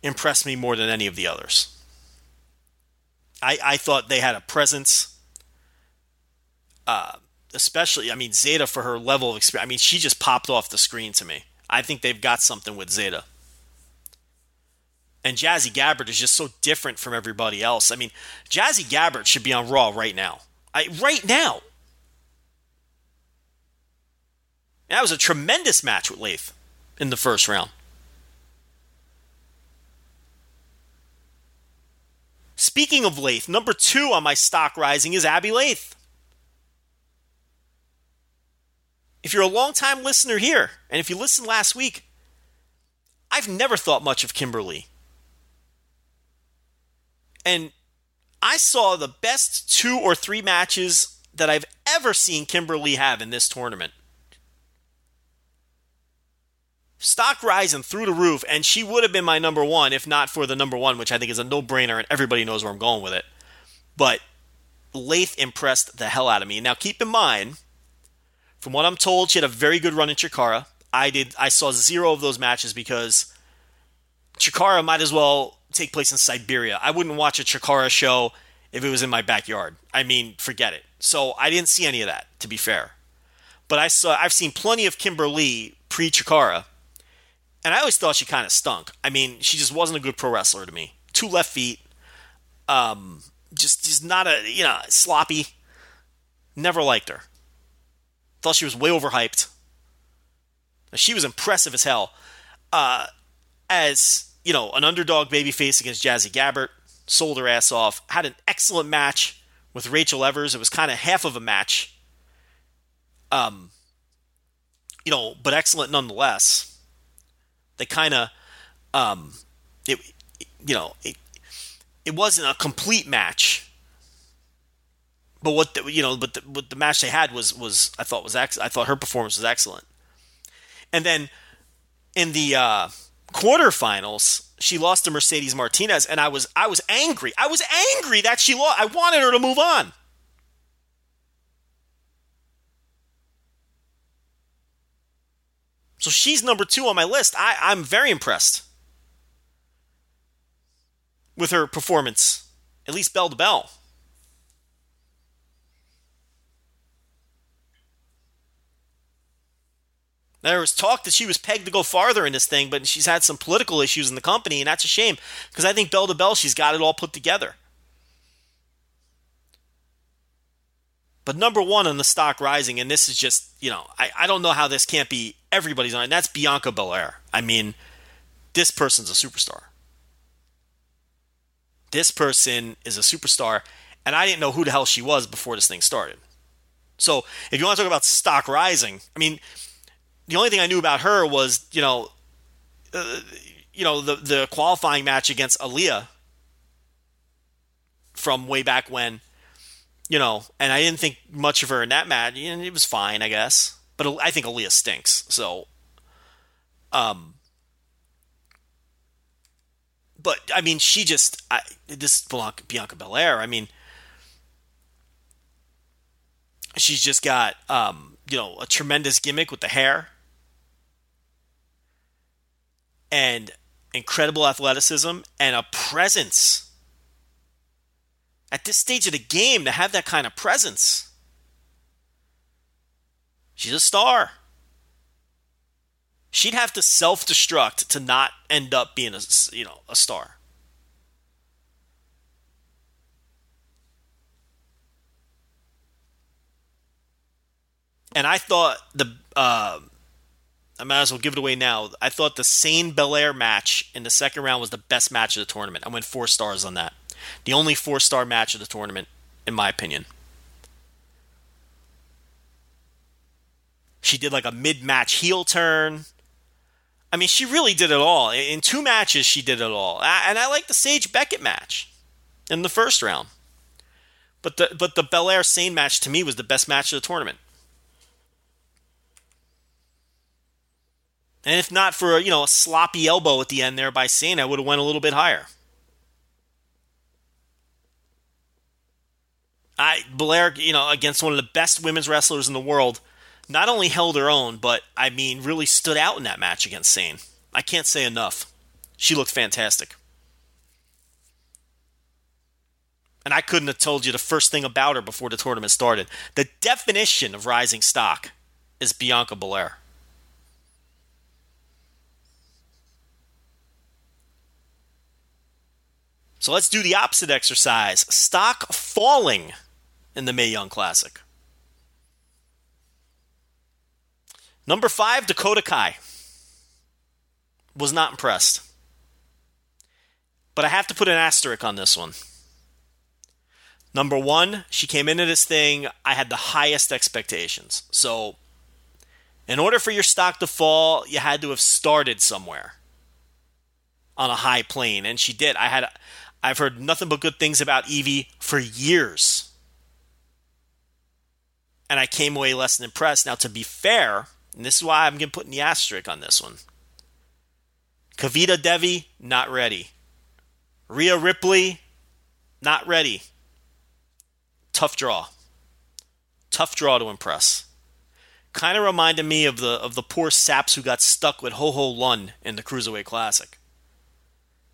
impressed me more than any of the others. I, I thought they had a presence. Uh, especially, I mean, Zeda for her level of experience. I mean, she just popped off the screen to me. I think they've got something with Zeda. And Jazzy Gabert is just so different from everybody else. I mean, Jazzy Gabert should be on Raw right now. I, right now. That was a tremendous match with Laith in the first round. Speaking of Laith, number two on my stock rising is Abbey Laith. If you're a long-time listener here, and if you listened last week, I've never thought much of Kimber Lee. And I saw the best two or three matches that I've ever seen Kimber Lee have in this tournament. Stock rising through the roof, and she would have been my number one if not for the number one, which I think is a no brainer, and everybody knows where I'm going with it. But Laith impressed the hell out of me. Now, keep in mind, from what I'm told, she had a very good run in Chikara. I did. I saw zero of those matches because Chikara might as well take place in Siberia. I wouldn't watch a Chikara show if it was in my backyard. I mean, forget it. So I didn't see any of that, to be fair. But I saw. I've seen plenty of Kimber Lee pre Chikara, and I always thought she kind of stunk. I mean, she just wasn't a good pro wrestler to me. Two left feet, um, just just not a you know sloppy. Never liked her. Thought she was way overhyped. She was impressive as hell. Uh, as you know, an underdog babyface against Jazzy Gabert, sold her ass off. Had an excellent match with Rachel Evers. It was kind of half of a match. Um, you know, but excellent nonetheless. They kind of, um, it, you know, it, it wasn't a complete match but what the, you know, but the, what the match they had was was I thought was ex- I thought her performance was excellent. And then in the uh, quarterfinals, she lost to Mercedes Martinez, and I was I was angry. I was angry that she lost. I wanted her to move on. So she's number two on my list. I, I'm very impressed with her performance, at least bell to bell. There was talk that she was pegged to go farther in this thing, but she's had some political issues in the company, and that's a shame because I think bell to bell, she's got it all put together. But number one on the stock rising, and this is just, you know, I, I don't know how this can't be everybody's on, that's Bianca Belair. I mean, this person's a superstar. This person is a superstar, and I didn't know who the hell she was before this thing started. So if you want to talk about stock rising, I mean, the only thing I knew about her was you know, uh, you know the the qualifying match against Aaliyah from way back when, you know, and I didn't think much of her in that match. It was fine, I guess, but I think Aaliyah stinks. So, um, but I mean, she just I, this Bianca, Bianca Belair. I mean, she's just got um, you know a tremendous gimmick with the hair and incredible athleticism and a presence. At this stage of the game, to have that kind of presence, she's a star. She'd have to self-destruct to not end up being a you know a star. And I thought the uh, I might as well give it away now. I thought the Sane Belair match in the second round was the best match of the tournament. I went four stars on that. The only four star match of the tournament, in my opinion. She did like a mid match heel turn. I mean, she really did it all. In two matches, she did it all. And I like the Sage Beckett match in the first round. But the but the Belair Sane match to me was the best match of the tournament. And if not for you know a sloppy elbow at the end there by Sane, I would have went a little bit higher. I Belair, you know, against one of the best women's wrestlers in the world, not only held her own, but I mean, really stood out in that match against Sane. I can't say enough. She looked fantastic. And I couldn't have told you the first thing about her before the tournament started. The definition of rising stock is Bianca Belair. So let's do the opposite exercise stock falling in the Mae Young Classic. Number five, Dakota Kai. Was not impressed. But I have to put an asterisk on this one. Number one, she came into this thing, I had the highest expectations. So, in order for your stock to fall, you had to have started somewhere on a high plane. And she did. I had. I've heard nothing but good things about Evie for years. And I came away less than impressed. Now, to be fair, and this is why I'm going to put the asterisk on this one Kavita Devi, not ready. Rhea Ripley, not ready. Tough draw. Tough draw to impress. Kind of reminded me of the of the poor saps who got stuck with Ho Ho Lun in the Cruiserweight Classic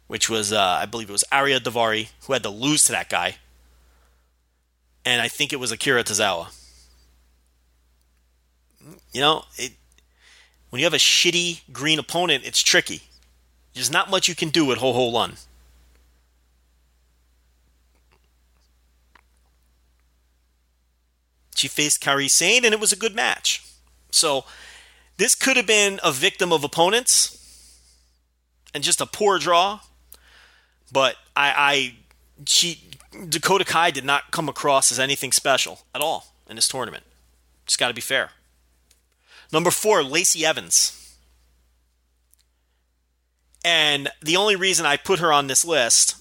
which was uh, I believe it was Ariya Daivari who had to lose to that guy, and I think it was Akira Tozawa. You know, it, when you have a shitty green opponent, it's tricky. There's not much you can do with Ho Ho Lun. She faced Kairi Sane, and it was a good match. So this could have been a victim of opponents and just a poor draw but I, I she Dakota Kai did not come across as anything special at all in this tournament. Just got to be fair. Number four, Lacey Evans. And the only reason I put her on this list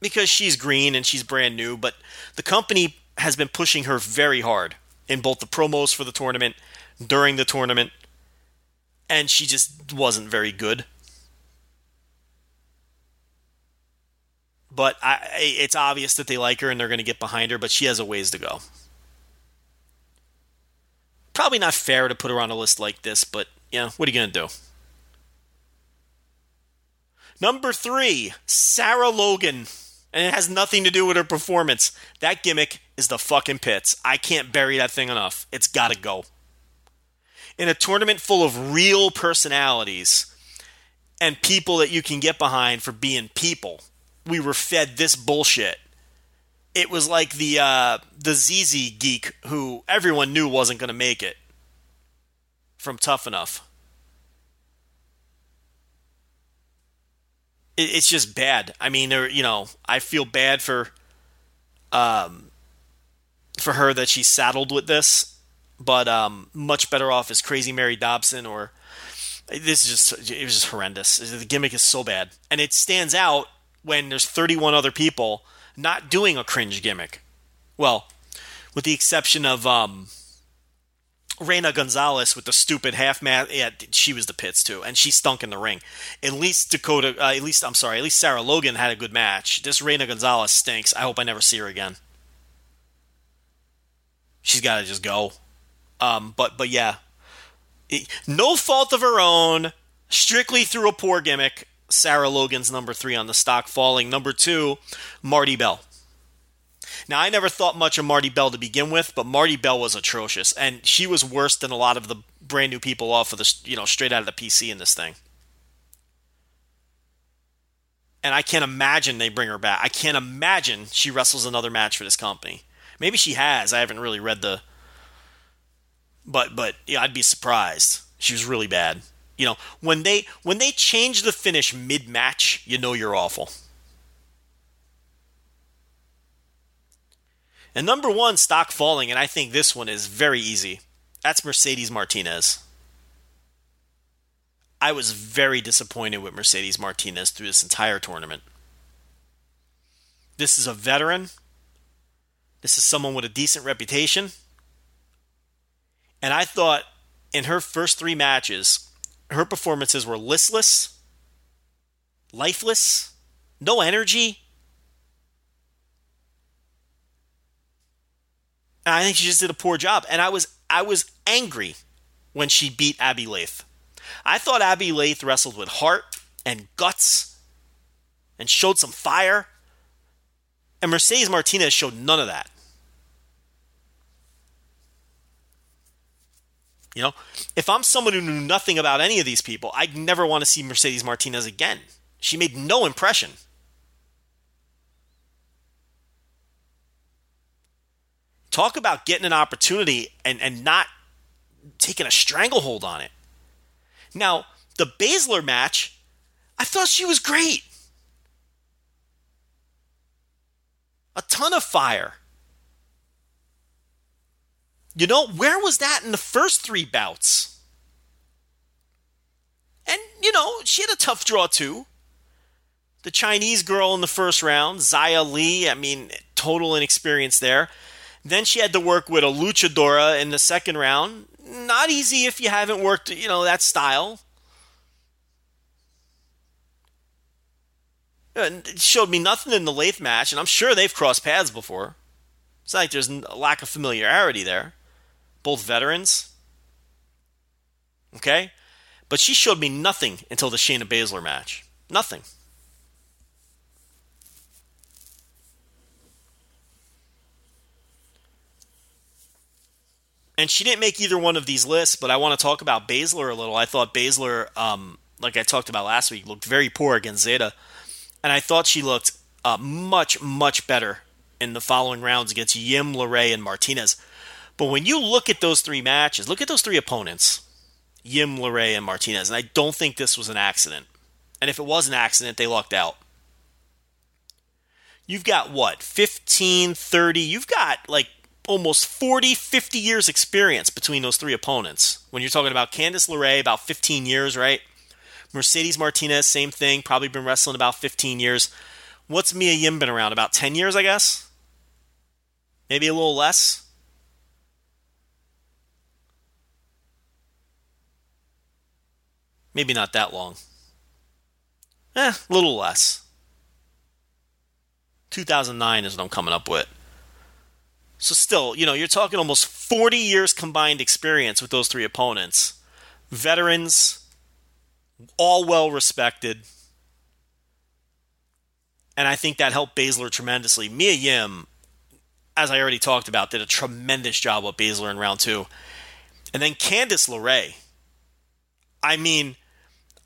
because she's green and she's brand new, but the company has been pushing her very hard in both the promos for the tournament, during the tournament, and she just wasn't very good. But I, it's obvious that they like her and they're going to get behind her, but she has a ways to go. Probably not fair to put her on a list like this, but you know, what are you going to do? Number three, Sarah Logan. And it has nothing to do with her performance. That gimmick is the fucking pits. I can't bury that thing enough. It's got to go. In a tournament full of real personalities and people that you can get behind for being people, we were fed this bullshit. It was like the uh, the ZZ geek who everyone knew wasn't going to make it from Tough Enough. It, it's just bad. I mean, there, you know, I feel bad for um for her that she's saddled with this, but um, much better off as Crazy Mary Dobson or this is just it was just horrendous. The gimmick is so bad, and it stands out when there's 31 other people not doing a cringe gimmick. Well, with the exception of um, Reina Gonzalez with the stupid half mask. Yeah, she was the pits too, and she stunk in the ring. At least Dakota, uh, at least I'm sorry, at least Sarah Logan had a good match. This Reina Gonzalez stinks. I hope I never see her again. She's got to just go. Um, but but yeah, it, no fault of her own. Strictly through a poor gimmick. Sarah Logan's number three on the stock falling. Number two, Marti Belle. Now, I never thought much of Marti Belle to begin with, but Marti Belle was atrocious, and she was worse than a lot of the brand new people off of the, you know, straight out of the PC in this thing. And I can't imagine they bring her back. I can't imagine she wrestles another match for this company. Maybe she has. I haven't really read the. But but yeah, I'd be surprised. She was really bad. You know, when they when they change the finish mid match, you know you're awful. And number one, stock falling, and I think this one is very easy. That's Mercedes Martinez. I was very disappointed with Mercedes Martinez through this entire tournament. This is a veteran. This is someone with a decent reputation. And I thought in her first three matches, her performances were listless, lifeless, no energy. And I think she just did a poor job. And I was I was angry when she beat Abbey Laith. I thought Abbey Laith wrestled with heart and guts and showed some fire. And Mercedes Martinez showed none of that. You know, if I'm someone who knew nothing about any of these people, I'd never want to see Mercedes Martinez again. She made no impression. Talk about getting an opportunity and, and not taking a stranglehold on it. Now, the Baszler match, I thought she was great. A ton of fire. You know, where was that in the first three bouts? And, you know, she had a tough draw too. The Chinese girl in the first round, Xia Li, I mean, total inexperience there. Then she had to work with a luchadora in the second round. Not easy if you haven't worked, you know, that style. It showed me nothing in the Laith match, and I'm sure they've crossed paths before. It's like there's a lack of familiarity there both veterans. Okay? But she showed me nothing until the Shayna Baszler match. Nothing. And she didn't make either one of these lists, but I want to talk about Baszler a little. I thought Baszler, um, like I talked about last week, looked very poor against Zeda. And I thought she looked uh, much, much better in the following rounds against Yim, LeRae, and Martinez. But when you look at those three matches, look at those three opponents Yim, LeRae, and Martinez. And I don't think this was an accident. And if it was an accident, they lucked out. You've got what, 15, 30, you've got like almost 40, 50 years experience between those three opponents. When you're talking about Candice LeRae, about 15 years, right? Mercedes Martinez, same thing, probably been wrestling about 15 years. What's Mia Yim been around? About 10 years, I guess? Maybe a little less? Maybe not that long. Eh, a little less. 2009 is what I'm coming up with. So, still, you know, you're talking almost 40 years combined experience with those three opponents. Veterans, all well respected. And I think that helped Baszler tremendously. Mia Yim, as I already talked about, did a tremendous job with Baszler in round two. And then Candice LeRae. I mean,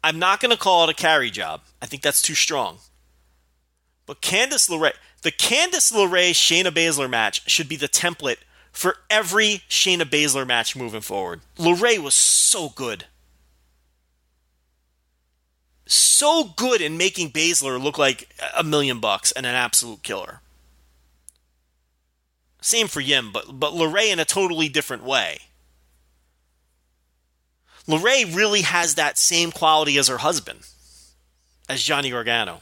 I'm not going to call it a carry job. I think that's too strong. But Candice LeRae, the Candice LeRae Shayna Baszler match should be the template for every Shayna Baszler match moving forward. LeRae was so good. So good in making Baszler look like a million bucks and an absolute killer. Same for Yim, but but LeRae in a totally different way. LeRae really has that same quality as her husband, as Johnny Gargano.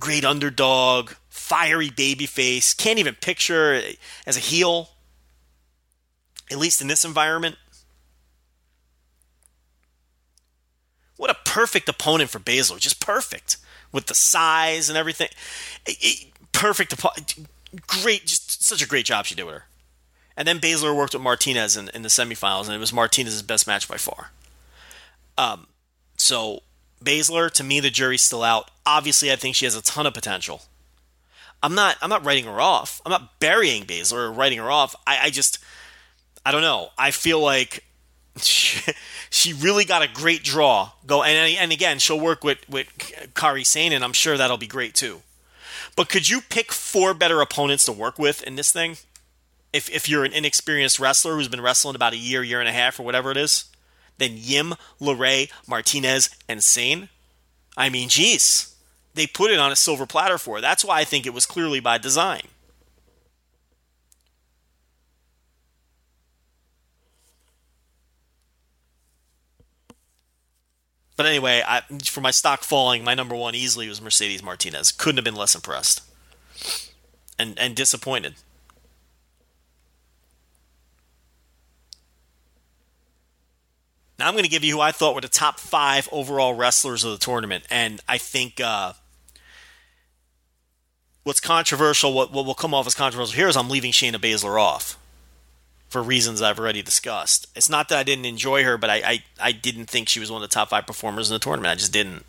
Great underdog, fiery baby face. Can't even picture as a heel, at least in this environment. What a perfect opponent for Baszler. Just perfect. With the size and everything. perfect. Great. Just such a great job she did with her. And then Baszler worked with Martinez in, in the semifinals, and it was Martinez's best match by far. Um, so Baszler, to me, the jury's still out. Obviously, I think she has a ton of potential. I'm not. I'm not writing her off. I'm not burying Baszler or writing her off. I, I just, I don't know. I feel like *laughs* she, really got a great draw. Go and and again, she'll work with with Kairi Sane, and I'm sure that'll be great too. But could you pick four better opponents to work with in this thing? If if you're an inexperienced wrestler who's been wrestling about a year, year and a half, or whatever it is, then Yim, LeRae, Martinez, and Sane. I mean, geez, they put it on a silver platter for her. That's why I think it was clearly by design. But anyway, I, for my stock falling, my number one easily was Mercedes Martinez. Couldn't have been less impressed and and disappointed. Now I'm going to give you who I thought were the top five overall wrestlers of the tournament, and I think uh, what's controversial, what, what will come off as controversial here is I'm leaving Shayna Baszler off for reasons I've already discussed. It's not that I didn't enjoy her, but I, I, I didn't think she was one of the top five performers in the tournament. I just didn't.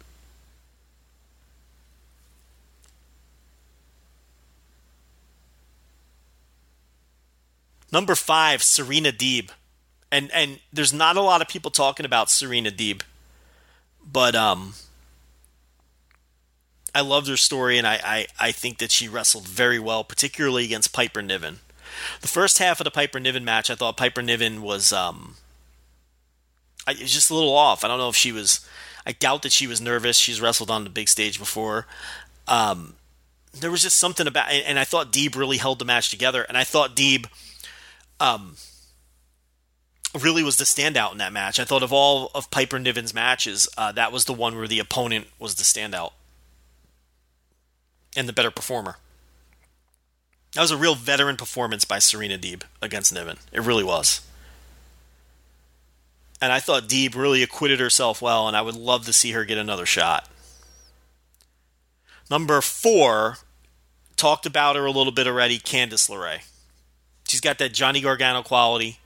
Number five, Serena Deeb. And and there's not a lot of people talking about Serena Deeb. But um I loved her story and I, I, I think that she wrestled very well, particularly against Piper Niven. The first half of the Piper Niven match, I thought Piper Niven was um I, was just a little off. I don't know if she was I doubt that she was nervous. She's wrestled on the big stage before. Um, there was just something about, and I thought Deeb really held the match together. And I thought Deeb um, really was the standout in that match. I thought of all of Piper Niven's matches, uh, that was the one where the opponent was the standout and the better performer. That was a real veteran performance by Serena Deeb against Niven. It really was. And I thought Deeb really acquitted herself well, and I would love to see her get another shot. Number four, talked about her a little bit already, Candice LeRae. She's got that Johnny Gargano quality.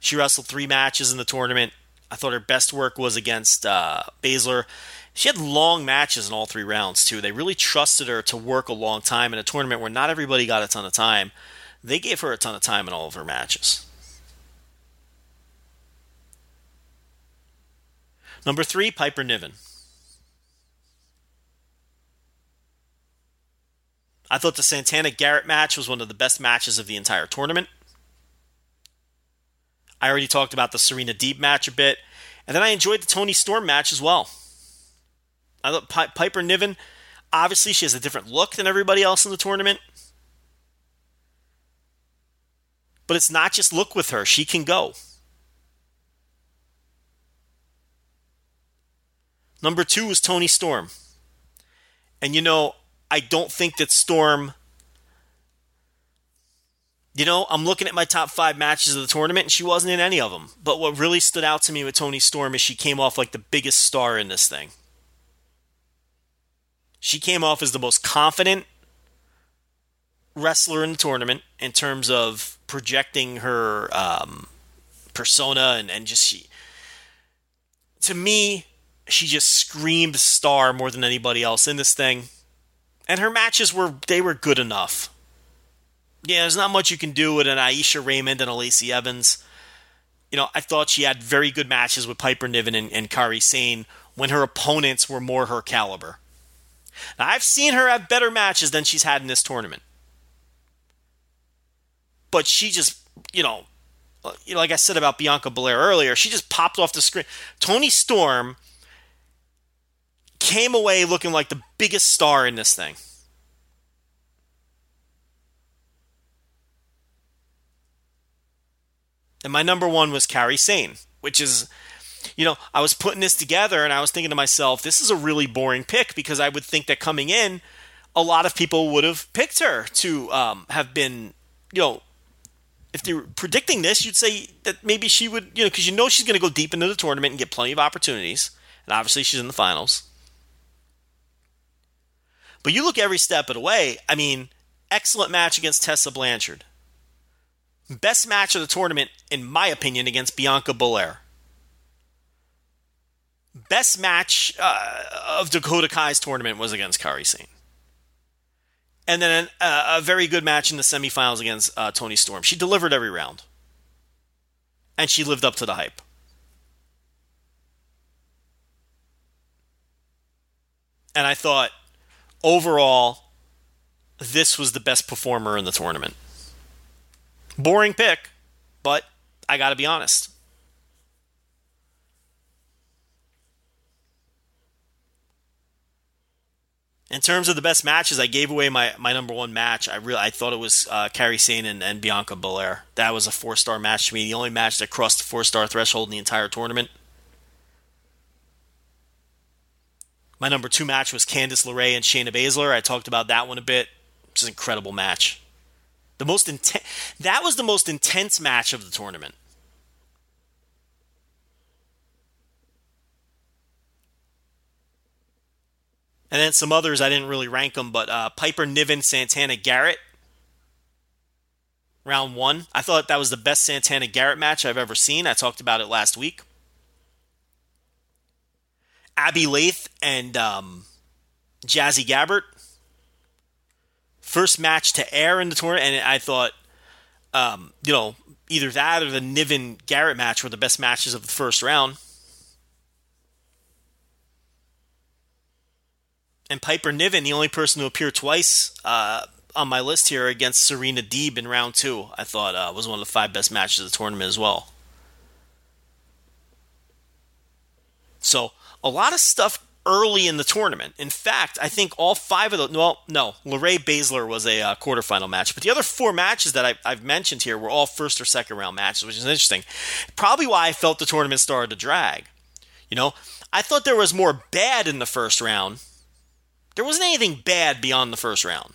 She wrestled three matches in the tournament. I thought her best work was against uh, Baszler. She had long matches in all three rounds, too. They really trusted her to work a long time in a tournament where not everybody got a ton of time. They gave her a ton of time in all of her matches. Number three, Piper Niven. I thought the Santana Garrett match was one of the best matches of the entire tournament. I already talked about the Serena Deeb match a bit, and then I enjoyed the Toni Storm match as well. I thought P- Piper Niven, obviously, she has a different look than everybody else in the tournament. But it's not just look with her, she can go. Number two was Toni Storm. And you know, I don't think that Storm. You know, I'm looking at my top five matches of the tournament, and she wasn't in any of them. But what really stood out to me with Toni Storm is she came off like the biggest star in this thing. She came off as the most confident wrestler in the tournament in terms of projecting her um, persona and, and just she. To me, she just screamed star more than anybody else in this thing and her matches were they were good enough. Yeah, there's not much you can do with an Ayesha Raymond and a Lacey Evans. You know, I thought she had very good matches with Piper Niven and, and Kairi Sane when her opponents were more her caliber. Now, I've seen her have better matches than she's had in this tournament. But she just, you know, you know, like I said about Bianca Belair earlier, she just popped off the screen. Toni Storm came away looking like the biggest star in this thing. And my number one was Kairi Sane, which is, you know, I was putting this together and I was thinking to myself, this is a really boring pick because I would think that coming in, a lot of people would have picked her to um, have been, you know, if they were predicting this, you'd say that maybe she would, you know, because you know she's going to go deep into the tournament and get plenty of opportunities. And obviously she's in the finals. But you look every step of the way. I mean, excellent match against Tessa Blanchard. Best match of the tournament, in my opinion, against Bianca Belair. Best match uh, of Dakota Kai's tournament was against Kairi Sane. And then a, a, very good match in the semifinals against uh, Toni Storm. She delivered every round. And she lived up to the hype. And I thought overall, this was the best performer in the tournament. Boring pick, but I got to be honest. In terms of the best matches, I gave away my, my number one match. I really I thought it was uh, Kairi Sane and, and Bianca Belair. That was a four star match to me. The only match that crossed the four star threshold in the entire tournament. My number two match was Candice LeRae and Shayna Baszler. I talked about that one a bit. It's an incredible match. The most intense. That was the most intense match of the tournament. And then some others I didn't really rank them, but uh, Piper, Niven, Santana, Garrett, round one. I thought that was the best Santana Garrett match I've ever seen. I talked about it last week. Abbey Laith and um, Jazzy Gabert. First match to air in the tournament, and I thought, um, you know, either that or the Niven Garrett match were the best matches of the first round. And Piper Niven, the only person to appear twice uh, on my list here against Serena Deeb in round two, I thought uh, was one of the five best matches of the tournament as well. So a lot of stuff early in the tournament. In fact, I think all five of the well, no, LeRae Baszler was a uh, quarterfinal match, but the other four matches that I, I've mentioned here were all first or second round matches, which is interesting. Probably why I felt the tournament started to drag. You know, I thought there was more bad in the first round. There wasn't anything bad beyond the first round.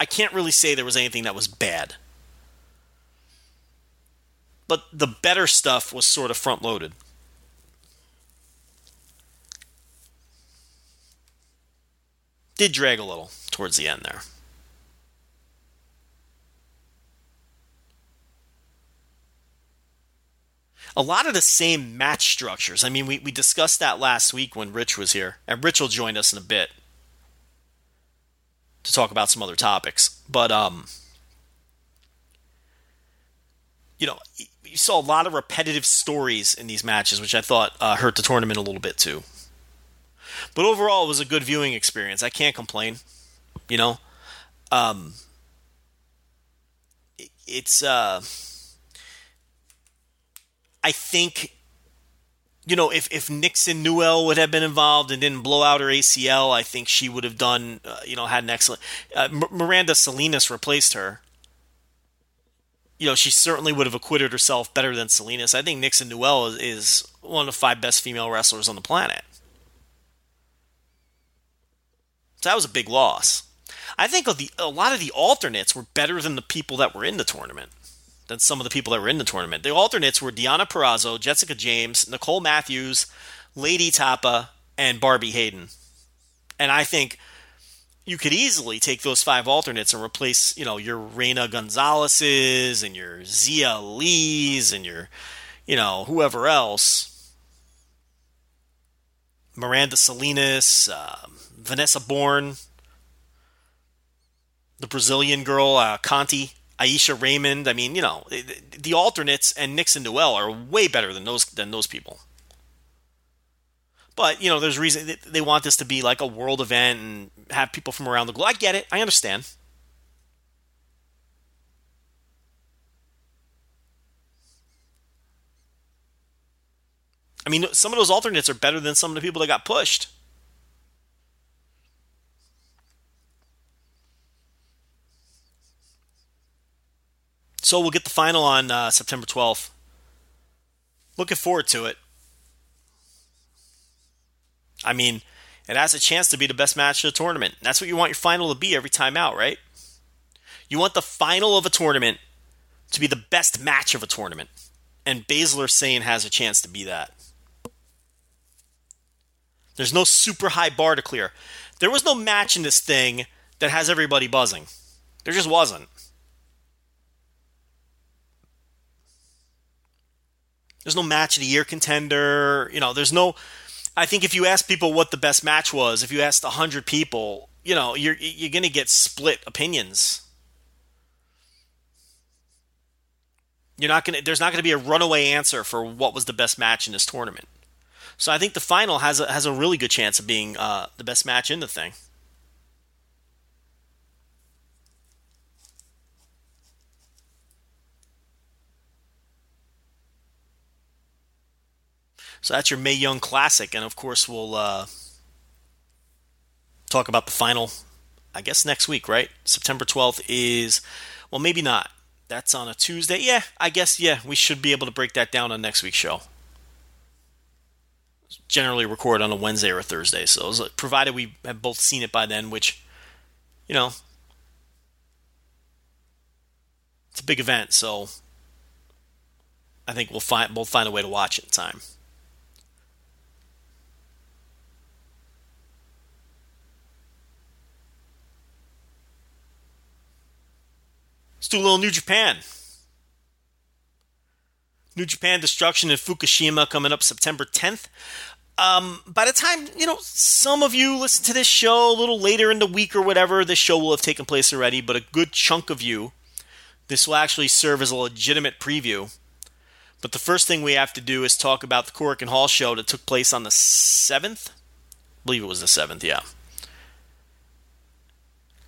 I can't really say there was anything that was bad. But the better stuff was sort of front loaded. Did drag a little towards the end there. A lot of the same match structures. I mean, we, we discussed that last week when Rich was here, and Rich will join us in a bit to talk about some other topics. But, um, you know, you saw a lot of repetitive stories in these matches, which I thought uh, hurt the tournament a little bit too. But overall, it was a good viewing experience. I can't complain. You know, um, it's. Uh, I think, you know, if if Nixon Newell would have been involved and didn't blow out her ACL, I think she would have done. Uh, you know, had an excellent. Uh, Miranda Salinas replaced her you know, she certainly would have acquitted herself better than Salinas. I think Nixon Newell is, is, one of the five best female wrestlers on the planet. So that was a big loss. I think the, a lot of the alternates were better than the people that were in the tournament, than some of the people that were in the tournament. The alternates were Deonna Purrazzo, Jessica James, Nicole Matthews, Lady Tapa, and Barbie Hayden. And I think you could easily take those five alternates and replace, you know, your Reina Gonzalez's and your Xia Li's and your, you know, whoever else. Miranda Salinas, um, Vanessa Borne, the Brazilian girl, uh, Conti, Ayesha Raymond. I mean, you know, the alternates and Nixon Newell are way better than those than those people. But you know, there's reason they want this to be like a world event and have people from around the globe. I get it. I understand. I mean, some of those alternates are better than some of the people that got pushed. So we'll get the final on uh, September 12th. Looking forward to it. I mean, it has a chance to be the best match of the tournament. That's what you want your final to be every time out, right? You want the final of a tournament to be the best match of a tournament. And Baszler Sane has a chance to be that. There's no super high bar to clear. There was no match in this thing that has everybody buzzing. There just wasn't. There's no match of the year contender. You know, there's no. I think if you ask people what the best match was, if you asked hundred people, you know, you're you're going to get split opinions. You're not going to. There's not going to be a runaway answer for what was the best match in this tournament. So I think the final has a has a really good chance of being uh, the best match in the thing. So that's your Mae Young Classic, and of course we'll uh, talk about the final. I guess next week, right? September twelfth is well, maybe not. That's on a Tuesday. Yeah, I guess yeah, we should be able to break that down on next week's show. Generally record on a Wednesday or a Thursday, so provided we have both seen it by then, which you know it's a big event, so I think we'll find both find a way to watch it in time. Let's do a little New Japan. New Japan Destruction in Fukushima coming up September 10th. Um, by the time, you know, some of you listen to this show a little later in the week or whatever, this show will have taken place already, but a good chunk of you, this will actually serve as a legitimate preview. But the first thing we have to do is talk about the Korakuen Hall show that took place on the 7th. I believe it was the 7th, yeah.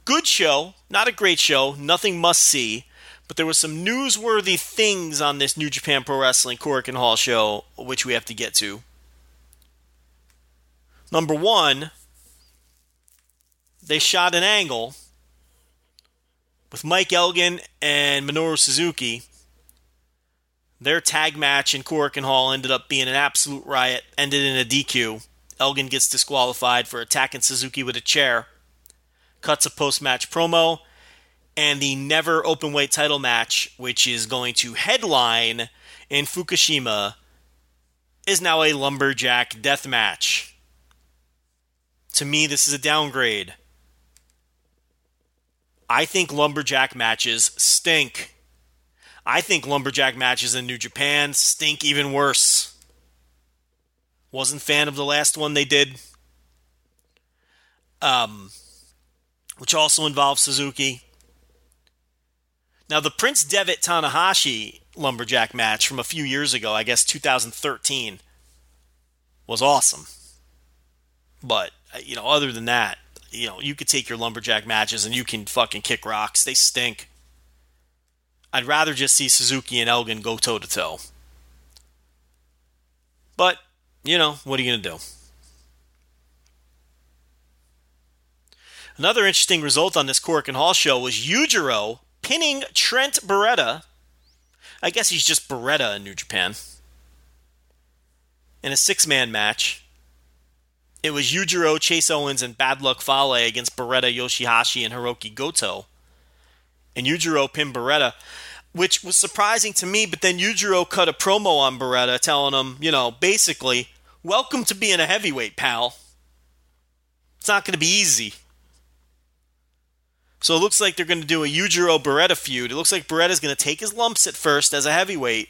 Good show, not a great show, nothing must see, but there was some newsworthy things on this New Japan Pro Wrestling Korakuen Hall show, which we have to get to. Number one, they shot an angle with Mike Elgin and Minoru Suzuki. Their tag match in Korakuen Hall ended up being an absolute riot, ended in a DQ. Elgin gets disqualified for attacking Suzuki with a chair cuts a post match promo, and the never open weight title match, which is going to headline in Fukushima, is now a lumberjack death match. To me, this is a downgrade. I think lumberjack matches stink. I think lumberjack matches in New Japan stink even worse. Wasn't fan of the last one they did. Um, which also involves Suzuki. Now, the Prince Devitt Tanahashi lumberjack match from a few years ago, I guess 2013, was awesome. But, uh, you know, other than that, you know, you could take your lumberjack matches and you can fucking kick rocks. They stink. I'd rather just see Suzuki and Elgin go toe to toe. But, you know, what are you going to do? Another interesting result on this Korakuen Hall show was Yujiro pinning Trent Beretta. I guess he's just Beretta in New Japan. In a six man match. It was Yujiro, Chase Owens, and Bad Luck Fale against Beretta, Yoshihashi, and Hiroki Goto. And Yujiro pinned Beretta, which was surprising to me, but then Yujiro cut a promo on Beretta telling him, you know, basically, welcome to being a heavyweight, pal. It's not going to be easy. So it looks like they're going to do a Yujiro Beretta feud. It looks like Beretta's going to take his lumps at first as a heavyweight.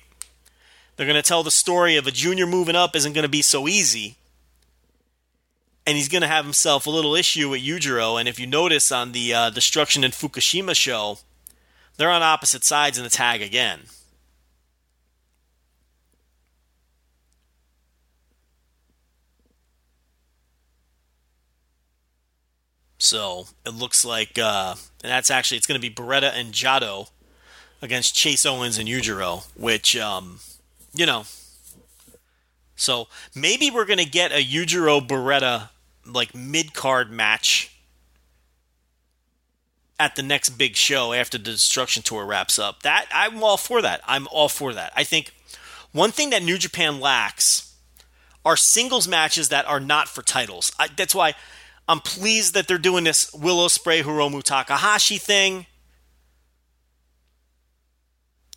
They're going to tell the story of a junior moving up isn't going to be so easy. And he's going to have himself a little issue with Yujiro. And if you notice on the uh, Destruction in Fukushima show, they're on opposite sides in the tag again. So it looks like, uh, and that's actually it's going to be Beretta and Jado against Chase Owens and Yujiro, which, um, you know, so maybe we're going to get a Yujiro Beretta like mid card match at the next big show after the Destruction Tour wraps up. That I'm all for that. I'm all for that. I think one thing that New Japan lacks are singles matches that are not for titles. I, that's why I'm pleased that they're doing this Will Ospreay Hiromu Takahashi thing.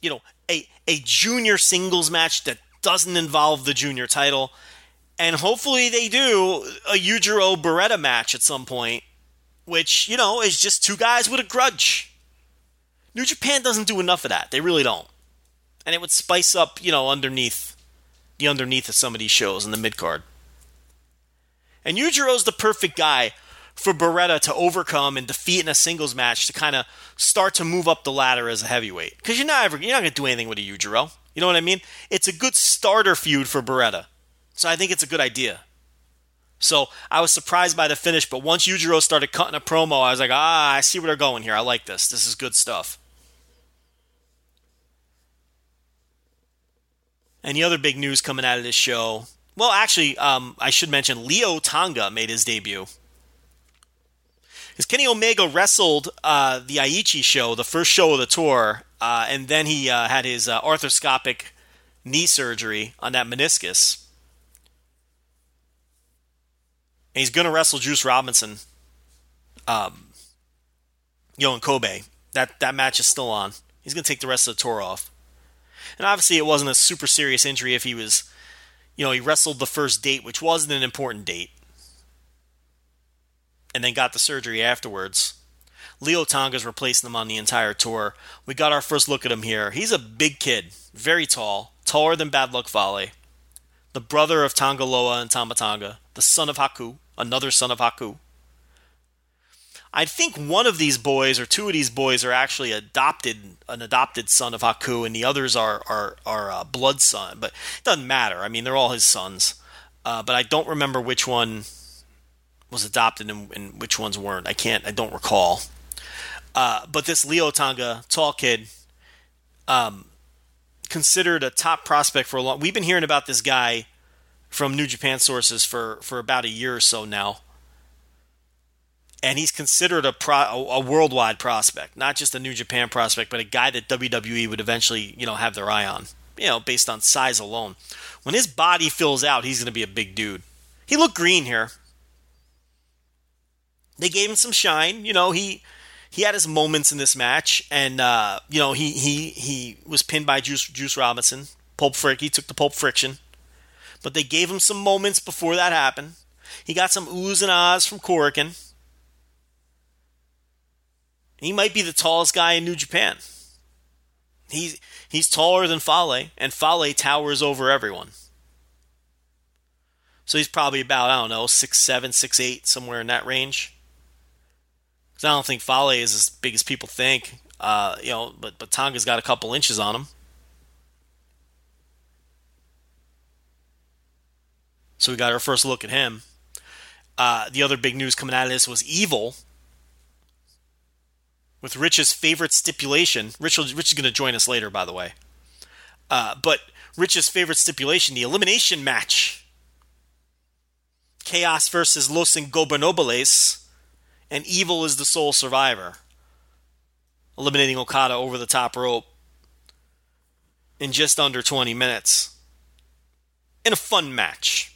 You know, a, a junior singles match that doesn't involve the junior title. And hopefully they do a Yujiro Beretta match at some point, which, you know, is just two guys with a grudge. New Japan doesn't do enough of that. They really don't. And it would spice up, you know, underneath the underneath of some of these shows in the mid card. And Yujiro's the perfect guy for Beretta to overcome and defeat in a singles match to kind of start to move up the ladder as a heavyweight. Because you're not ever you're not going to do anything with a Yujiro. You know what I mean? It's a good starter feud for Beretta. So I think it's a good idea. So I was surprised by the finish, but once Yujiro started cutting a promo, I was like, ah, I see where they're going here. I like this. This is good stuff. Any other big news coming out of this show? Well, actually, um, I should mention Leo Tonga made his debut. Because Kenny Omega wrestled uh, the Aichi show, the first show of the tour, uh, and then he uh, had his uh, arthroscopic knee surgery on that meniscus. And he's going to wrestle Juice Robinson, um, know, in Kobe. That that match is still on. He's going to take the rest of the tour off. And obviously, it wasn't a super serious injury if he was you know, he wrestled the first date, which wasn't an important date, and then got the surgery afterwards. Leo Tonga's replacing him on the entire tour. We got our first look at him here. He's a big kid, very tall, taller than Bad Luck Fale, the brother of Tonga Loa and Tama Tonga, the son of Haku, another son of Haku. I think one of these boys or two of these boys are actually adopted, an adopted son of Haku, and the others are are are uh, blood son. But it doesn't matter. I mean, they're all his sons. Uh, but I don't remember which one was adopted and, and, which ones weren't. I can't. I don't recall. Uh, but this Leo Tonga, tall kid, um, considered a top prospect for a long. We've been hearing about this guy from New Japan sources for for about a year or so now and he's considered a, pro, a, worldwide prospect, not just a New Japan prospect, but a guy that WWE would eventually, you know, have their eye on, you know, based on size alone. When his body fills out, he's going to be a big dude. He looked green here. They gave him some shine, you know. He he had his moments in this match, and uh, you know he he he was pinned by Juice Juice Robinson. Pulp Frick, he took the Pulp Friction, but they gave him some moments before that happened. He got some oohs and ahs from Korakuen he might be the tallest guy in New Japan. He's he's taller than Fale, and Fale towers over everyone. So he's probably about I don't know six seven, six eight, somewhere in that range. Because I don't think Fale is as big as people think. Uh, you know, but but Tonga's got a couple inches on him. So we got our first look at him. Uh, the other big news coming out of this was Evil with Rich's favorite stipulation. Rich, Rich is going to join us later, by the way. Uh, but Rich's favorite stipulation, the elimination match. Chaos versus Los Ingobernables, and Evil is the sole survivor. Eliminating Okada over the top rope in just under 20 minutes. In a fun match.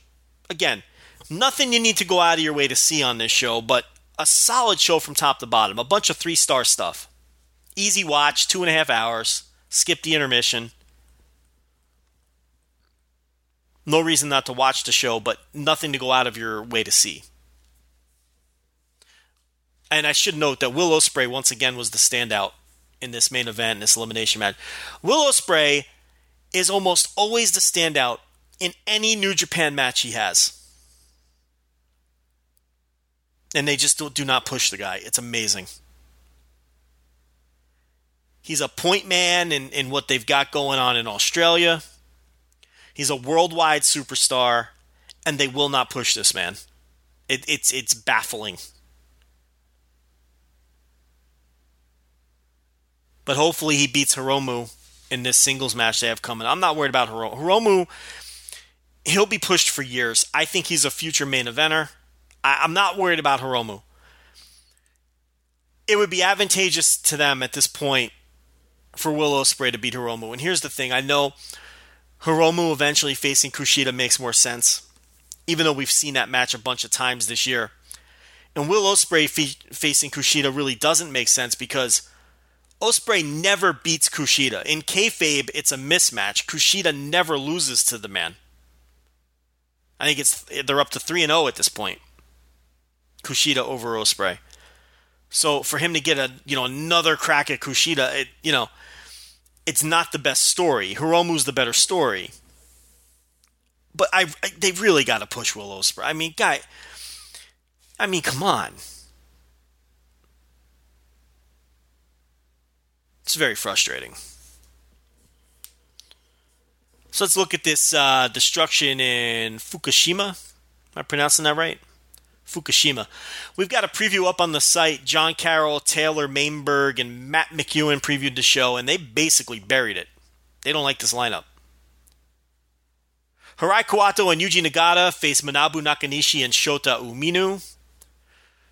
Again, nothing you need to go out of your way to see on this show, but a solid show from top to bottom. A bunch of three star stuff. Easy watch, two and a half hours. Skip the intermission. No reason not to watch the show, but nothing to go out of your way to see. And I should note that Will Ospreay once again was the standout in this main event, this elimination match. Will Ospreay is almost always the standout in any New Japan match he has and they just do, not push the guy. It's amazing. He's a point man in, in what they've got going on in Australia. He's a worldwide superstar, and they will not push this man. It, it's it's baffling. But hopefully he beats Hiromu in this singles match they have coming. I'm not worried about Hiromu. Hiromu, he'll be pushed for years. I think he's a future main eventer. I, am not worried about Hiromu. It would be advantageous to them at this point for Will Ospreay to beat Hiromu. And here's the thing: I know Hiromu eventually facing Kushida makes more sense, even though we've seen that match a bunch of times this year. And Will Ospreay fe- facing Kushida really doesn't make sense because Ospreay never beats Kushida. In kayfabe, it's a mismatch. Kushida never loses to the man. I think it's they're up to three and zero oh at this point. Kushida over Ospreay. So for him to get a you know another crack at Kushida, it you know, it's not the best story. Hiromu's the better story. But I, I they really got to push Will Ospreay. I mean, guy. I mean, come on. It's very frustrating. So let's look at this uh, destruction in Fukushima. Am I pronouncing that right? Fukushima. We've got a preview up on the site. John Carroll, Taylor Maimbourg, and Matt McEwen previewed the show, and they basically buried it. They don't like this lineup. Hirai Kawato and Yuji Nagata face Manabu Nakanishi and Shota Umino.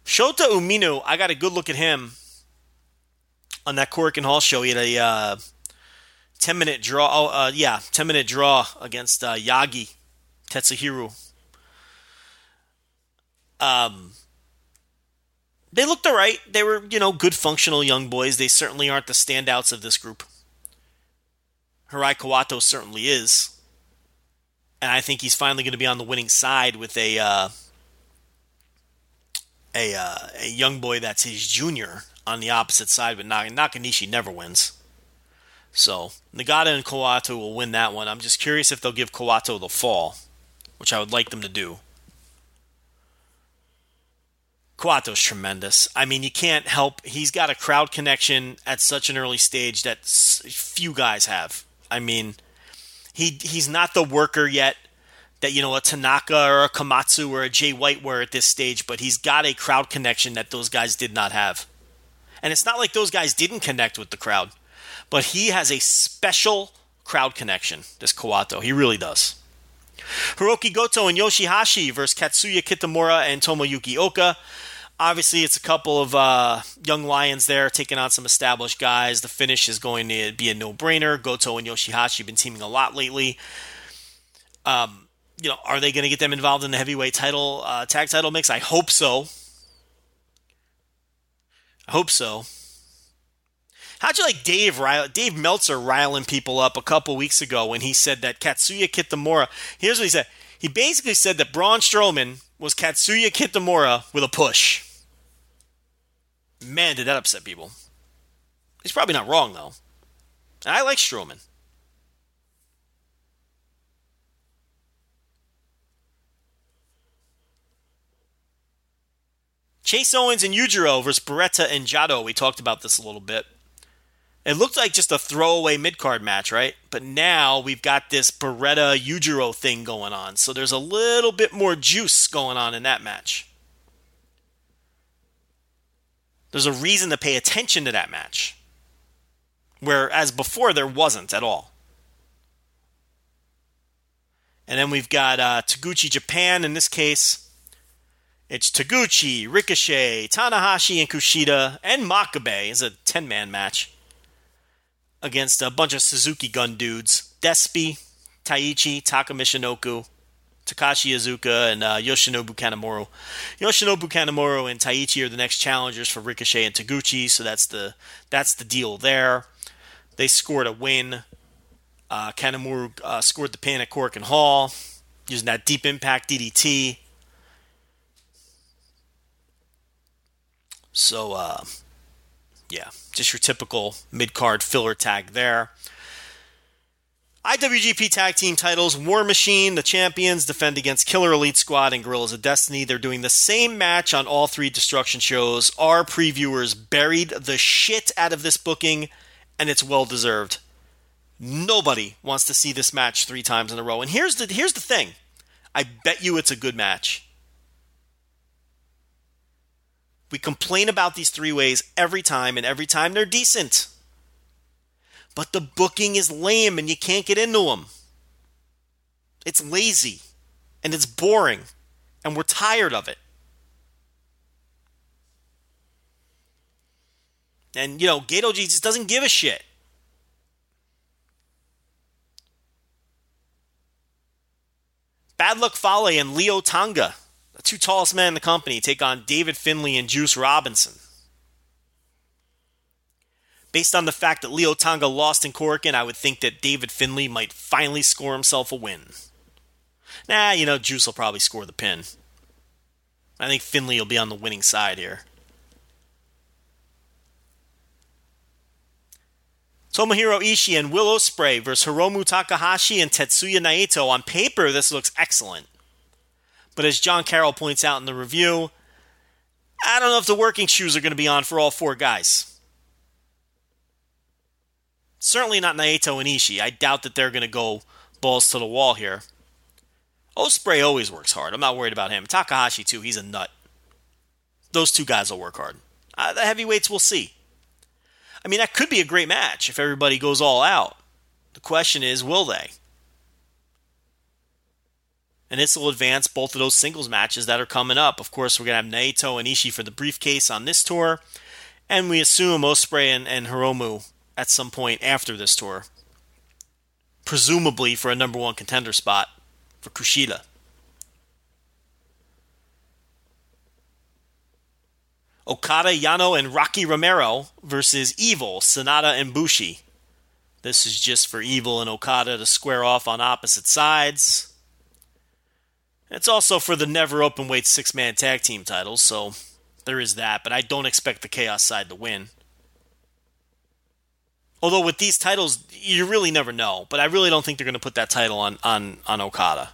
Shota Umino, I got a good look at him on that Korakuen Hall show. He had a uh, 10 minute draw. Oh, uh, yeah, 10 minute draw against uh, Yagi Tetsuhiro um, they looked all right. They were, you know, good functional young boys. They certainly aren't the standouts of this group. Hirai Kawato certainly is. And I think he's finally going to be on the winning side with a uh, a, uh, a young boy that's his junior on the opposite side, but Nakanishi never wins. So Nagata and Kawato will win that one. I'm just curious if they'll give Kawato the fall, which I would like them to do. Kawato's tremendous. I mean, you can't help. He's got a crowd connection at such an early stage that few guys have. I mean, he he's not the worker yet that you know a Tanaka or a Komatsu or a Jay White were at this stage, but he's got a crowd connection that those guys did not have. And it's not like those guys didn't connect with the crowd, but he has a special crowd connection. This Kawato, he really does. Hiroki Goto and Yoshihashi versus Katsuya Kitamura and Tomoyuki Oka. Obviously, it's a couple of uh, young lions there taking on some established guys. The finish is going to be a no-brainer. Goto and Yoshihashi have been teaming a lot lately. Um, you know, are they going to get them involved in the heavyweight title uh, tag title mix? I hope so. I hope so. How'd you like Dave Dave Meltzer riling people up a couple weeks ago when he said that Katsuya Kitamura? Here's what he said. He basically said that Braun Strowman was Katsuya Kitamura with a push. Man, did that upset people. He's probably not wrong though. I like Strowman. Chase Owens and Yujiro versus Beretta and Jado. We talked about this a little bit. It looked like just a throwaway mid card match, right? But now we've got this Beretta Yujiro thing going on. So there's a little bit more juice going on in that match. There's a reason to pay attention to that match. Whereas before there wasn't at all. And then we've got uh, Taguchi Japan in this case it's Taguchi, Ricochet, Tanahashi, and Kushida, and Makabe is a 10 man match against a bunch of Suzuki gun dudes. Despi, Taichi, Taka Michinoku, Takashi Iizuka, and uh, Yoshinobu Kanemaru. Yoshinobu Kanemaru and Taichi are the next challengers for Ricochet and Taguchi, so that's the that's the deal there. They scored a win. Uh, uh, scored the pin at Korakuen Hall using that deep impact DDT. So, uh, yeah, just your typical mid card filler tag there. IWGP Tag Team titles War Machine, the champions, defend against Killer Elite Squad and Guerrillas of Destiny. They're doing the same match on all three Destruction shows. Our previewers buried the shit out of this booking, and it's well deserved. Nobody wants to see this match three times in a row. And here's the here's the thing. I bet you it's a good match. We complain about these three ways every time, and every time they're decent. But the booking is lame and you can't get into them. It's lazy and it's boring, and we're tired of it. And, you know, Gedo just doesn't give a shit. Bad Luck Fale and Leo Tonga two tallest men in the company take on David Finlay and Juice Robinson. Based on the fact that Leo Tonga lost in Korakuen, I would think that David Finlay might finally score himself a win. Nah, you know, Juice will probably score the pin. I think Finlay will be on the winning side here. Tomohiro Ishii and Will Ospreay versus Hiromu Takahashi and Tetsuya Naito. On paper, this looks excellent. But as John Carroll points out in the review, I don't know if the working shoes are going to be on for all four guys. Certainly not Naito and Ishii. I doubt that they're going to go balls to the wall here. Ospreay always works hard. I'm not worried about him. Takahashi, too. He's a nut. Those two guys will work hard. Uh, the heavyweights, we'll see. I mean, that could be a great match if everybody goes all out. The question is, will they? And this will advance both of those singles matches that are coming up. Of course, we're going to have Naito and Ishii for the briefcase on this tour, and we assume Ospreay and, and Hiromu at some point after this tour, presumably for a number one contender spot for Kushida. Okada, Yano, and Rocky Romero versus Evil, Sanada, and Bushi. This is just for Evil and Okada to square off on opposite sides. It's also for the never open weight six man tag team titles, so There is that, but I don't expect the Chaos side to win. Although with these titles, you really never know. But I really don't think they're going to put that title on on on Okada.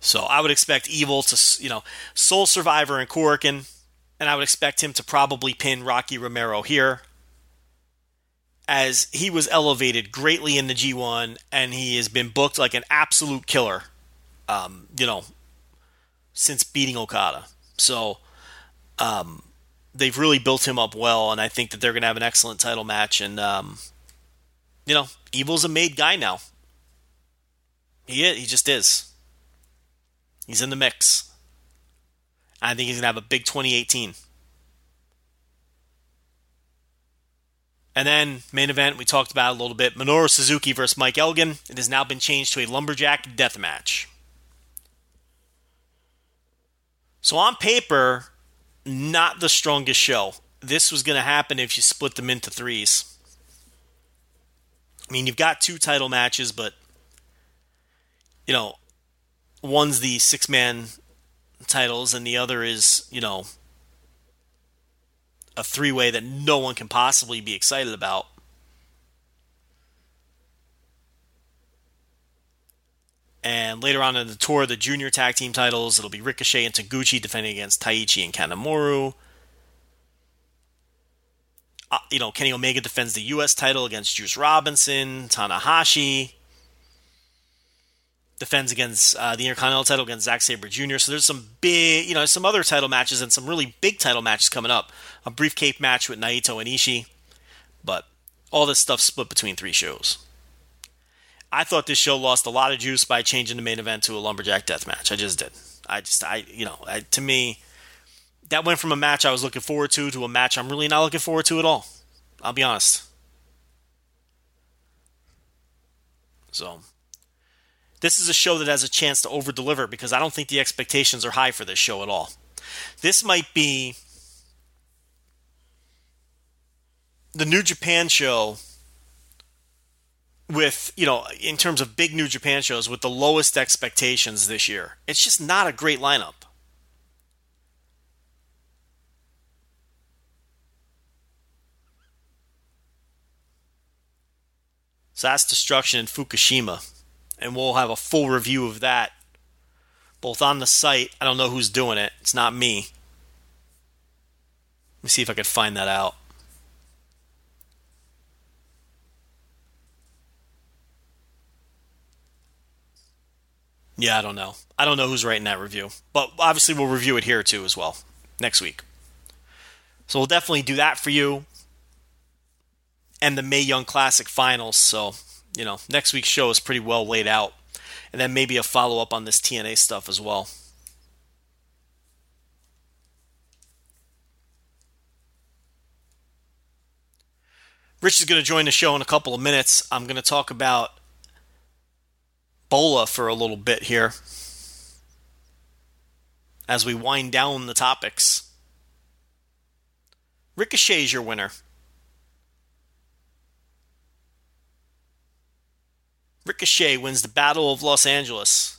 So I would expect Evil to, you know, sole survivor and Korakuen, and I would expect him to probably pin Rocky Romero here, as he was elevated greatly in the G1, and he has been booked like an absolute killer, um, you know, since beating Okada. So, um, they've really built him up well, and I think that they're going to have an excellent title match. And um, you know, Evil's a made guy now. He he just is. He's in the mix. I think he's going to have a big 2018. And then main event we talked about a little bit: Minoru Suzuki versus Mike Elgin. It has now been changed to a lumberjack death match. So on paper, not the strongest show. This was going to happen if you split them into threes. I mean, you've got two title matches, but you know, one's the six man titles, and the other is you know a three way that no one can possibly be excited about. And later on in the tour, the junior tag team titles, it'll be Ricochet and Taguchi defending against Taichi and Kanemaru. Uh, you know, Kenny Omega defends the U.S. title against Juice Robinson. Tanahashi defends against uh, the Intercontinental title against Zack Sabre Jr. So there's some big, you know, some other title matches and some really big title matches coming up. A briefcase match with Naito and Ishii, but all this stuff split between three shows. I thought this show lost a lot of juice by changing the main event to a lumberjack death match. I just did. I just, I, you know, I, to me, that went from a match I was looking forward to to a match I'm really not looking forward to at all. I'll be honest. So, this is a show that has a chance to over deliver because I don't think the expectations are high for this show at all. This might be the New Japan show with you know in terms of big New Japan shows with the lowest expectations this year. It's just not a great lineup. So that's destruction in Fukushima, and we'll have a full review of that both on the site. I don't know who's doing it. It's not me. Let me see if I can find that out. Yeah, I don't know. I don't know who's writing that review. But obviously, we'll review it here too as well next week. So we'll definitely do that for you. And the Mae Young Classic finals. So, you know, next week's show is pretty well laid out. And then maybe a follow up on this TNA stuff as well. Rich is going to join the show in a couple of minutes. I'm going to talk about Bola for a little bit here as we wind down the topics. Ricochet's your winner. Ricochet wins the Battle of Los Angeles.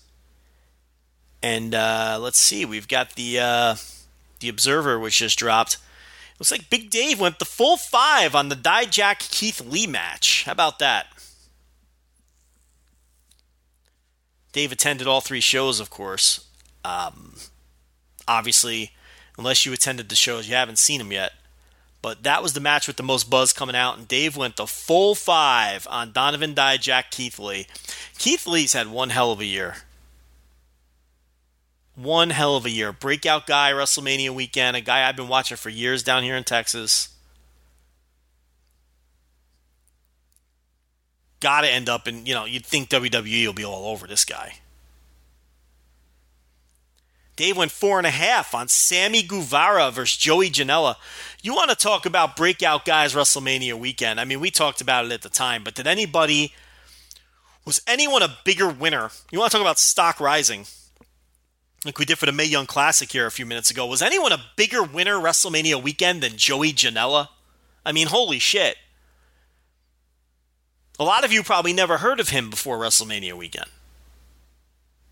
And uh, let's see, we've got the uh, the Observer, which just dropped. Looks like Big Dave went the full five on the Dijak Keith Lee match. How about that? Dave attended all three shows, of course. Um, obviously, unless you attended the shows, you haven't seen them yet. But that was the match with the most buzz coming out, and Dave went the full five on Donovan Dijak Keith Lee. Keith Lee's had one hell of a year. One hell of a year. Breakout guy, WrestleMania weekend, a guy I've been watching for years down here in Texas. Got to end up in, you know, you'd think WWE will be all over this guy. Dave went four and a half on Sammy Guevara versus Joey Janela. You want to talk about breakout guys WrestleMania weekend? I mean, we talked about it at the time, but did anybody, was anyone a bigger winner? You want to talk about stock rising? Like we did for the Mae Young Classic here a few minutes ago. Was anyone a bigger winner WrestleMania weekend than Joey Janela? I mean, holy shit. A lot of you probably never heard of him before WrestleMania weekend.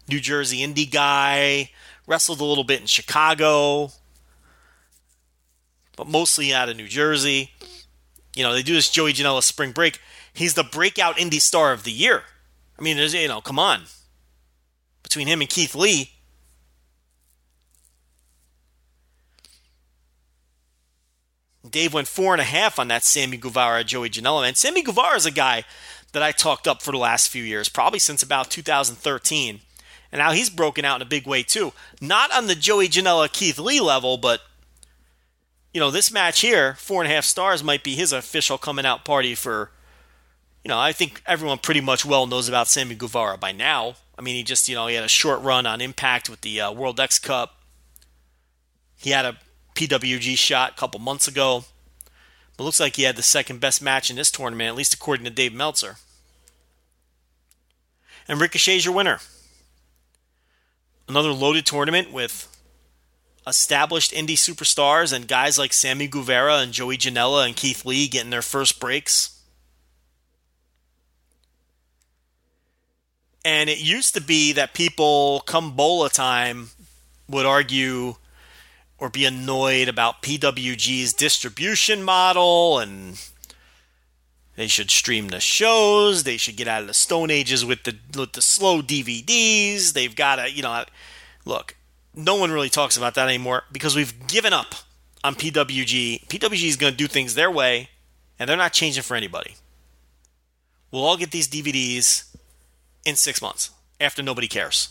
New Jersey indie guy, wrestled a little bit in Chicago, but mostly out of New Jersey. You know, they do this Joey Janela spring break. He's the breakout indie star of the year. I mean, you know, come on. Between him and Keith Lee, Dave went four and a half on that Sammy Guevara Joey Janela man. Sammy Guevara is a guy that I talked up for the last few years, probably since about 2013. And now he's broken out in a big way too. Not on the Joey Janela Keith Lee level, but you know, this match here, four and a half stars might be his official coming out party for you know, I think everyone pretty much well knows about Sammy Guevara by now. I mean, he just, you know, he had a short run on Impact with the uh, World X Cup. He had a PWG shot a couple months ago. But looks like he had the second best match in this tournament, at least according to Dave Meltzer. And Ricochet's your winner. Another loaded tournament with established indie superstars and guys like Sammy Guevara and Joey Janela and Keith Lee getting their first breaks. And it used to be that people come Bola time would argue or be annoyed about PWG's distribution model and they should stream the shows. They should get out of the Stone Ages with the with the slow DVDs. They've got to, you know, look. No one really talks about that anymore because we've given up on PWG. PWG is going to do things their way, and they're not changing for anybody. We'll all get these DVDs in six months after nobody cares.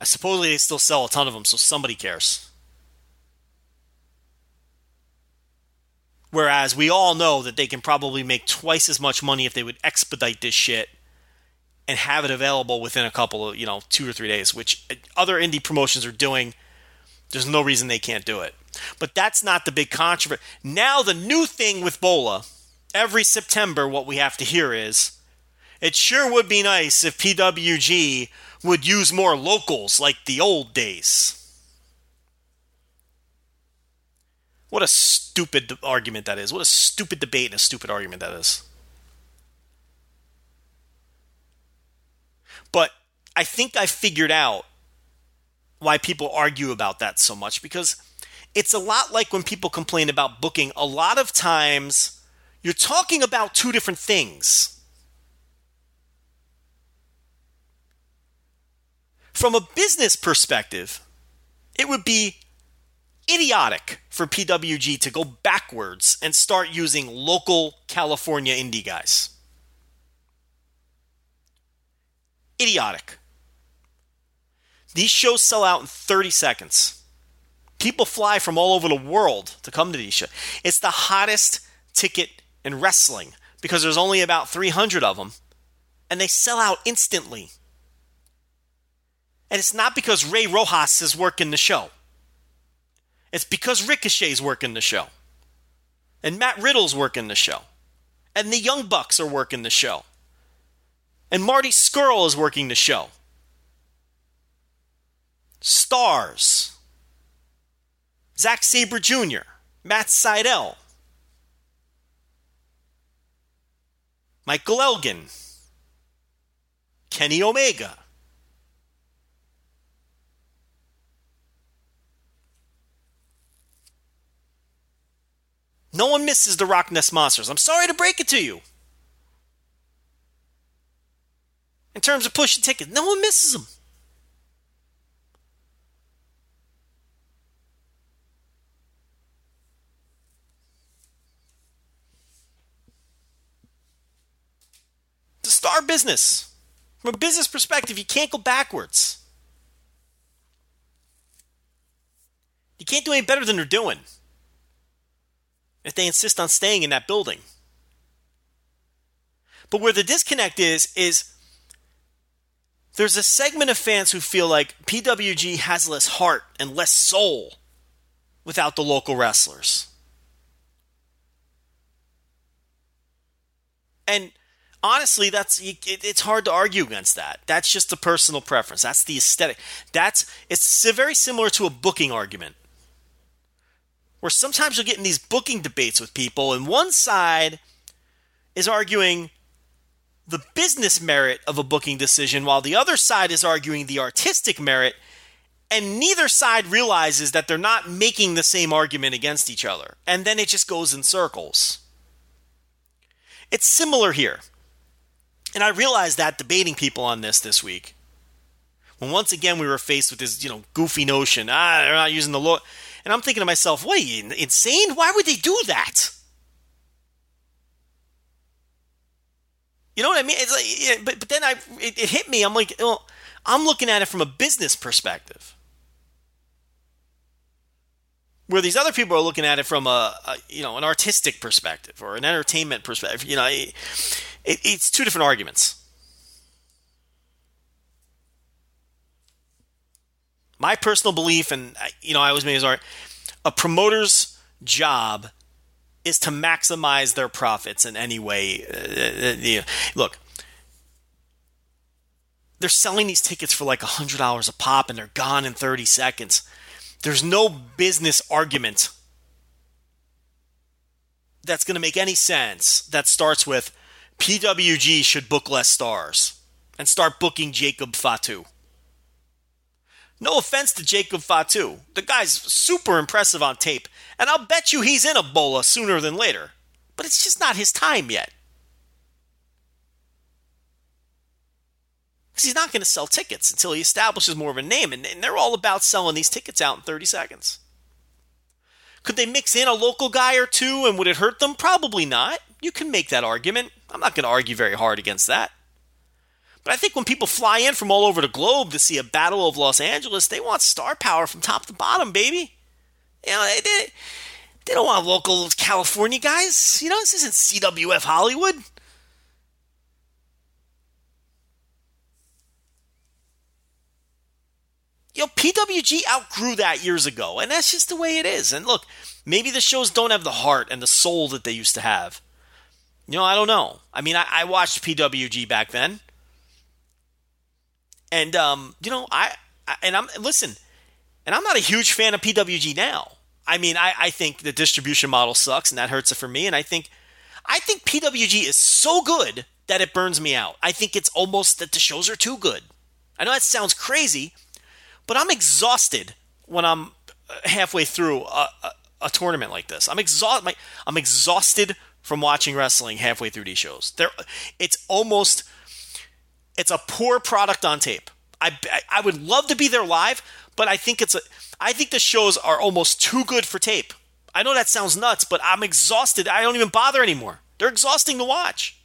I supposedly they still sell a ton of them, so somebody cares. Whereas we all know that they can probably make twice as much money if they would expedite this shit and have it available within a couple of, you know, two or three days, which other indie promotions are doing. There's no reason they can't do it. But that's not the big controversy. Now, the new thing with Bola, every September, what we have to hear is it sure would be nice if PWG would use more locals like the old days. What a stupid argument that is. What a stupid debate and a stupid argument that is. But I think I figured out why people argue about that so much because it's a lot like when people complain about booking. A lot of times you're talking about two different things. From a business perspective, it would be idiotic for PWG to go backwards and start using local California indie guys. Idiotic. These shows sell out in 30 seconds. People fly from all over the world to come to these shows. It's the hottest ticket in wrestling because there's only about 300 of them, and they sell out instantly. And it's not because Ray Rosas is working the show. It's because Ricochet's working the show. And Matt Riddle's working the show. And the Young Bucks are working the show. And Marty Scurll is working the show. Stars. Zack Sabre Jr., Matt Sydal, Michael Elgin, Kenny Omega. No one misses the RockNES Monsters. I'm sorry to break it to you. In terms of pushing tickets, no one misses them. A star business. From a business perspective, you can't go backwards. You can't do any better than they're doing if they insist on staying in that building. But where the disconnect is, is there's a segment of fans who feel like PWG has less heart and less soul without the local wrestlers. And honestly, that's it's hard to argue against that. That's just a personal preference. That's the aesthetic. That's it's very similar to a booking argument where sometimes you'll get in these booking debates with people, and one side is arguing the business merit of a booking decision while the other side is arguing the artistic merit and neither side realizes that they're not making the same argument against each other. And then it just goes in circles. It's similar here. And i realized that debating people on this this week. When once again we were faced with this you know goofy notion ah they're not using the law and i'm thinking to myself what are you insane why would they do that You know what I mean? It's like, yeah, but but then I it, it hit me. I'm like, well, I'm looking at it from a business perspective, where these other people are looking at it from a, a you know an artistic perspective or an entertainment perspective. You know, it, it, it's two different arguments. My personal belief, and you know, I always make this art, a promoter's job is to maximize their profits in any way. Uh, uh look, they're selling these tickets for like $100 a pop and they're gone in 30 seconds. There's no business argument that's going to make any sense that starts with PWG should book less stars and start booking Jacob Fatu. No offense to Jacob Fatu. The guy's super impressive on tape, and I'll bet you he's in BOLA sooner than later. But it's just not his time yet. Because he's not going to sell tickets until he establishes more of a name, and, and they're all about selling these tickets out in 30 seconds. Could they mix in a local guy or two, and would it hurt them? Probably not. You can make that argument. I'm not going to argue very hard against that. But I think when people fly in from all over the globe to see a Battle of Los Angeles, they want star power from top to bottom, baby. You know, they, they, they don't want local California guys. You know, this isn't CWF Hollywood. You know, PWG outgrew that years ago, and that's just the way it is. And look, maybe the shows don't have the heart and the soul that they used to have. You know, I don't know. I mean, I, I watched PWG back then. And um, you know, I, I and I'm listen, and I'm not a huge fan of PWG now. I mean, I, I think the distribution model sucks, and that hurts it for me. And I think, I think PWG is so good that it burns me out. I think it's almost that the shows are too good. I know that sounds crazy, but I'm exhausted when I'm uh, halfway through a, a, a tournament like this. I'm exhausted. I'm exhausted from watching wrestling halfway through these shows. There, it's almost it's a poor product on tape. I, I would love to be there live, but I think it's a I think the shows are almost too good for tape. I know that sounds nuts, but I'm exhausted. I don't even bother anymore. They're exhausting to watch.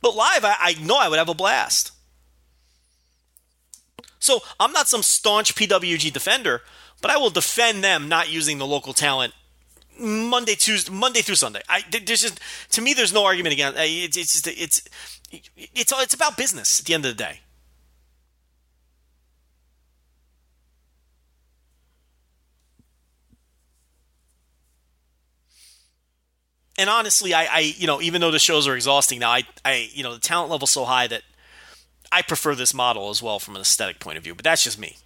But live, I, I know I would have a blast. So I'm not some staunch PWG defender, but I will defend them not using the local talent Monday, Tuesday, Monday through Sunday. I there's just to me there's no argument again. it's it's just, it's it's it's about business at the end of the day. And honestly, I, I you know even though the shows are exhausting now, I I you know the talent level's so high that I prefer this model as well from an aesthetic point of view. But that's just me.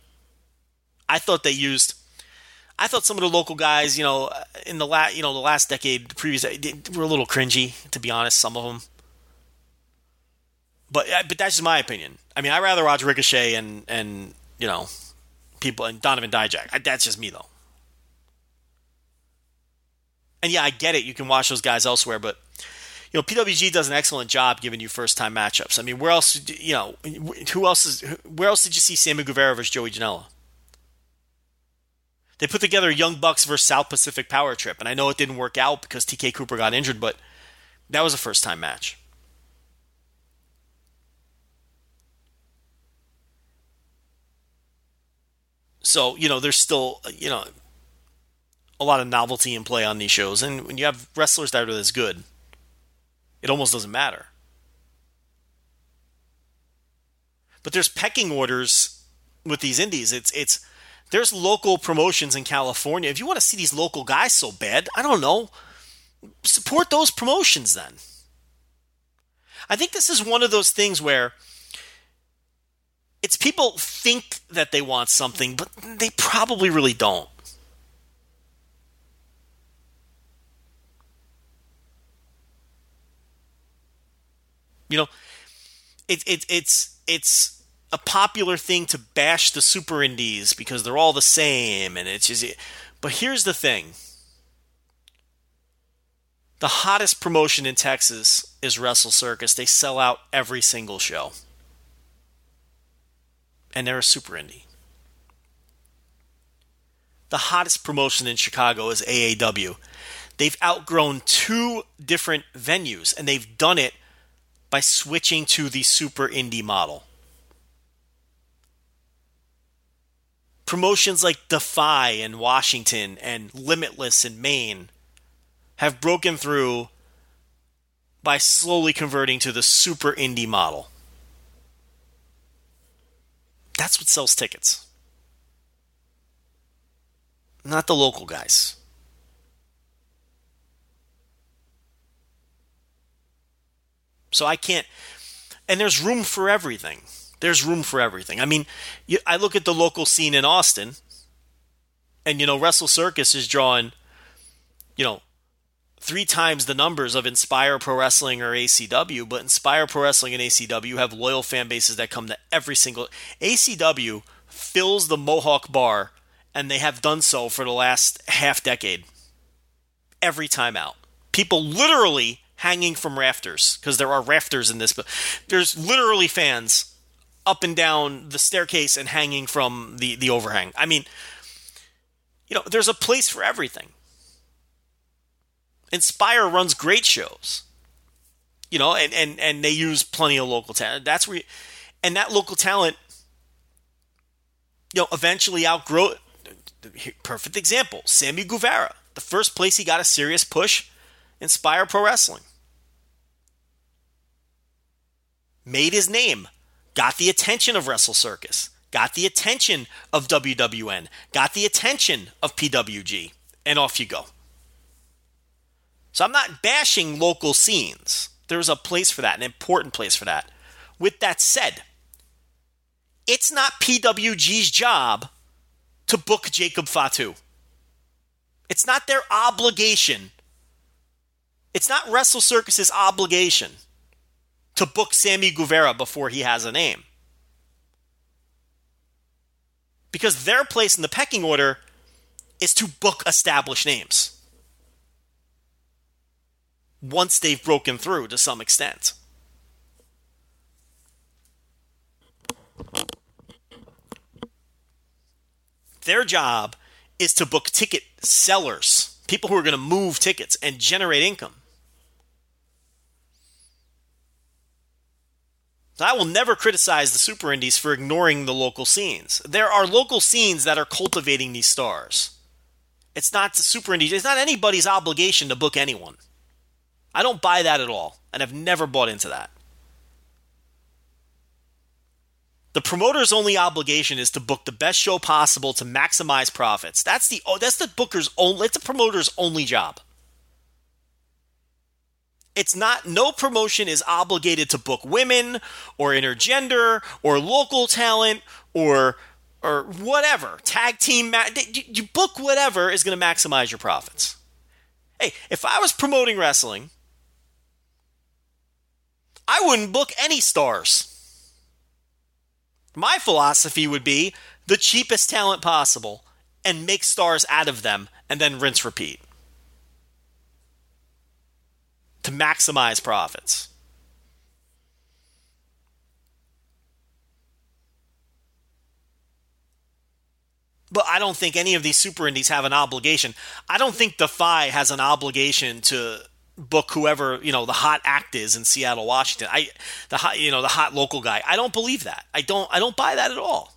I thought they used I thought some of the local guys, you know, in the last, you know, the last decade, the previous, were a little cringy, to be honest. Some of them, but uh, but that's just my opinion. I mean, I rather watch Ricochet and and you know, people and Donovan Dijak. That's just me though. And yeah, I get it. You can watch those guys elsewhere, but you know, PWG does an excellent job giving you first time matchups. I mean, where else? You know, who else is? Where else did you see Sammy Guevara versus Joey Janela? They put together Young Bucks versus South Pacific Power Trip, and I know it didn't work out because TK Cooper got injured, but that was a first time match. So, you know, there's still, you know, a lot of novelty in play on these shows. And when you have wrestlers that are this good, it almost doesn't matter. But there's pecking orders with these indies. It's it's there's local promotions in California. If you want to see these local guys so bad, I don't know, support those promotions then. I think this is one of those things where it's people think that they want something, but they probably really don't. You know, it, it, it's it's a popular thing to bash the super indies because they're all the same, and it's just. But here's the thing: the hottest promotion in Texas is Wrestle Circus. They sell out every single show, and they're a super indie. The hottest promotion in Chicago is AAW. They've outgrown two different venues, and they've done it by switching to the super indie model. Promotions like Defy in Washington and Limitless in Maine have broken through by slowly converting to the super indie model. That's what sells tickets. Not the local guys. So I can't. And there's room for everything. There's room for everything. I mean, you, I look at the local scene in Austin, and you know, Wrestle Circus is drawing, you know, three times the numbers of Inspire Pro Wrestling or ACW, but Inspire Pro Wrestling and ACW have loyal fan bases that come to every single. ACW fills the Mohawk Bar, and they have done so for the last half decade. Every time out. People literally hanging from rafters because there are rafters in this, but there's literally fans up and down the staircase and hanging from the, the overhang. I mean, you know, there's a place for everything. Inspire runs great shows, you know, and, and, and they use plenty of local talent. That's where, you, and that local talent, you know, eventually outgrow. Perfect example: Sammy Guevara. The first place he got a serious push, Inspire Pro Wrestling made his name, got the attention of Wrestle Circus, got the attention of WWN, got the attention of PWG, and off you go. So I'm not bashing local scenes. There's a place for that, an important place for that. With that said, it's not PWG's job to book Jacob Fatu. It's not their obligation. It's not Wrestle Circus's obligation to book Sammy Guevara before he has a name. Because their place in the pecking order is to book established names once they've broken through to some extent. Their job is to book ticket sellers, people who are going to move tickets and generate income. I will never criticize the super indies for ignoring the local scenes. There are local scenes that are cultivating these stars. It's not the super indies, it's not anybody's obligation to book anyone. I don't buy that at all, and I've never bought into that. The promoter's only obligation is to book the best show possible to maximize profits. That's the that's the booker's only it's the promoter's only job. It's not, no promotion is obligated to book women or intergender or local talent or or whatever. Tag team, ma- you book whatever is going to maximize your profits. Hey, if I was promoting wrestling, I wouldn't book any stars. My philosophy would be the cheapest talent possible and make stars out of them and then rinse repeat to maximize profits. But I don't think any of these super indies have an obligation. I don't think Defy has an obligation to book whoever you know the hot act is in Seattle, Washington. I the hot you know the hot local guy. I don't believe that. I don't I don't buy that at all.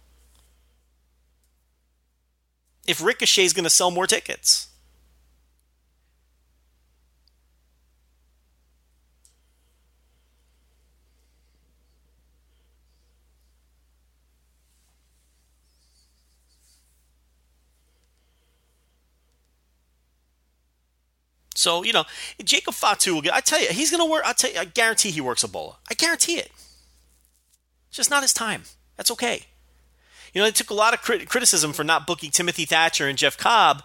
If Ricochet is going to sell more tickets, So you know, Jacob Fatu will get. I tell you, he's going to work. I tell you, I guarantee he works BOLA. I guarantee it. It's just not his time. That's okay. You know, they took a lot of crit- criticism for not booking Timothy Thatcher and Jeff Cobb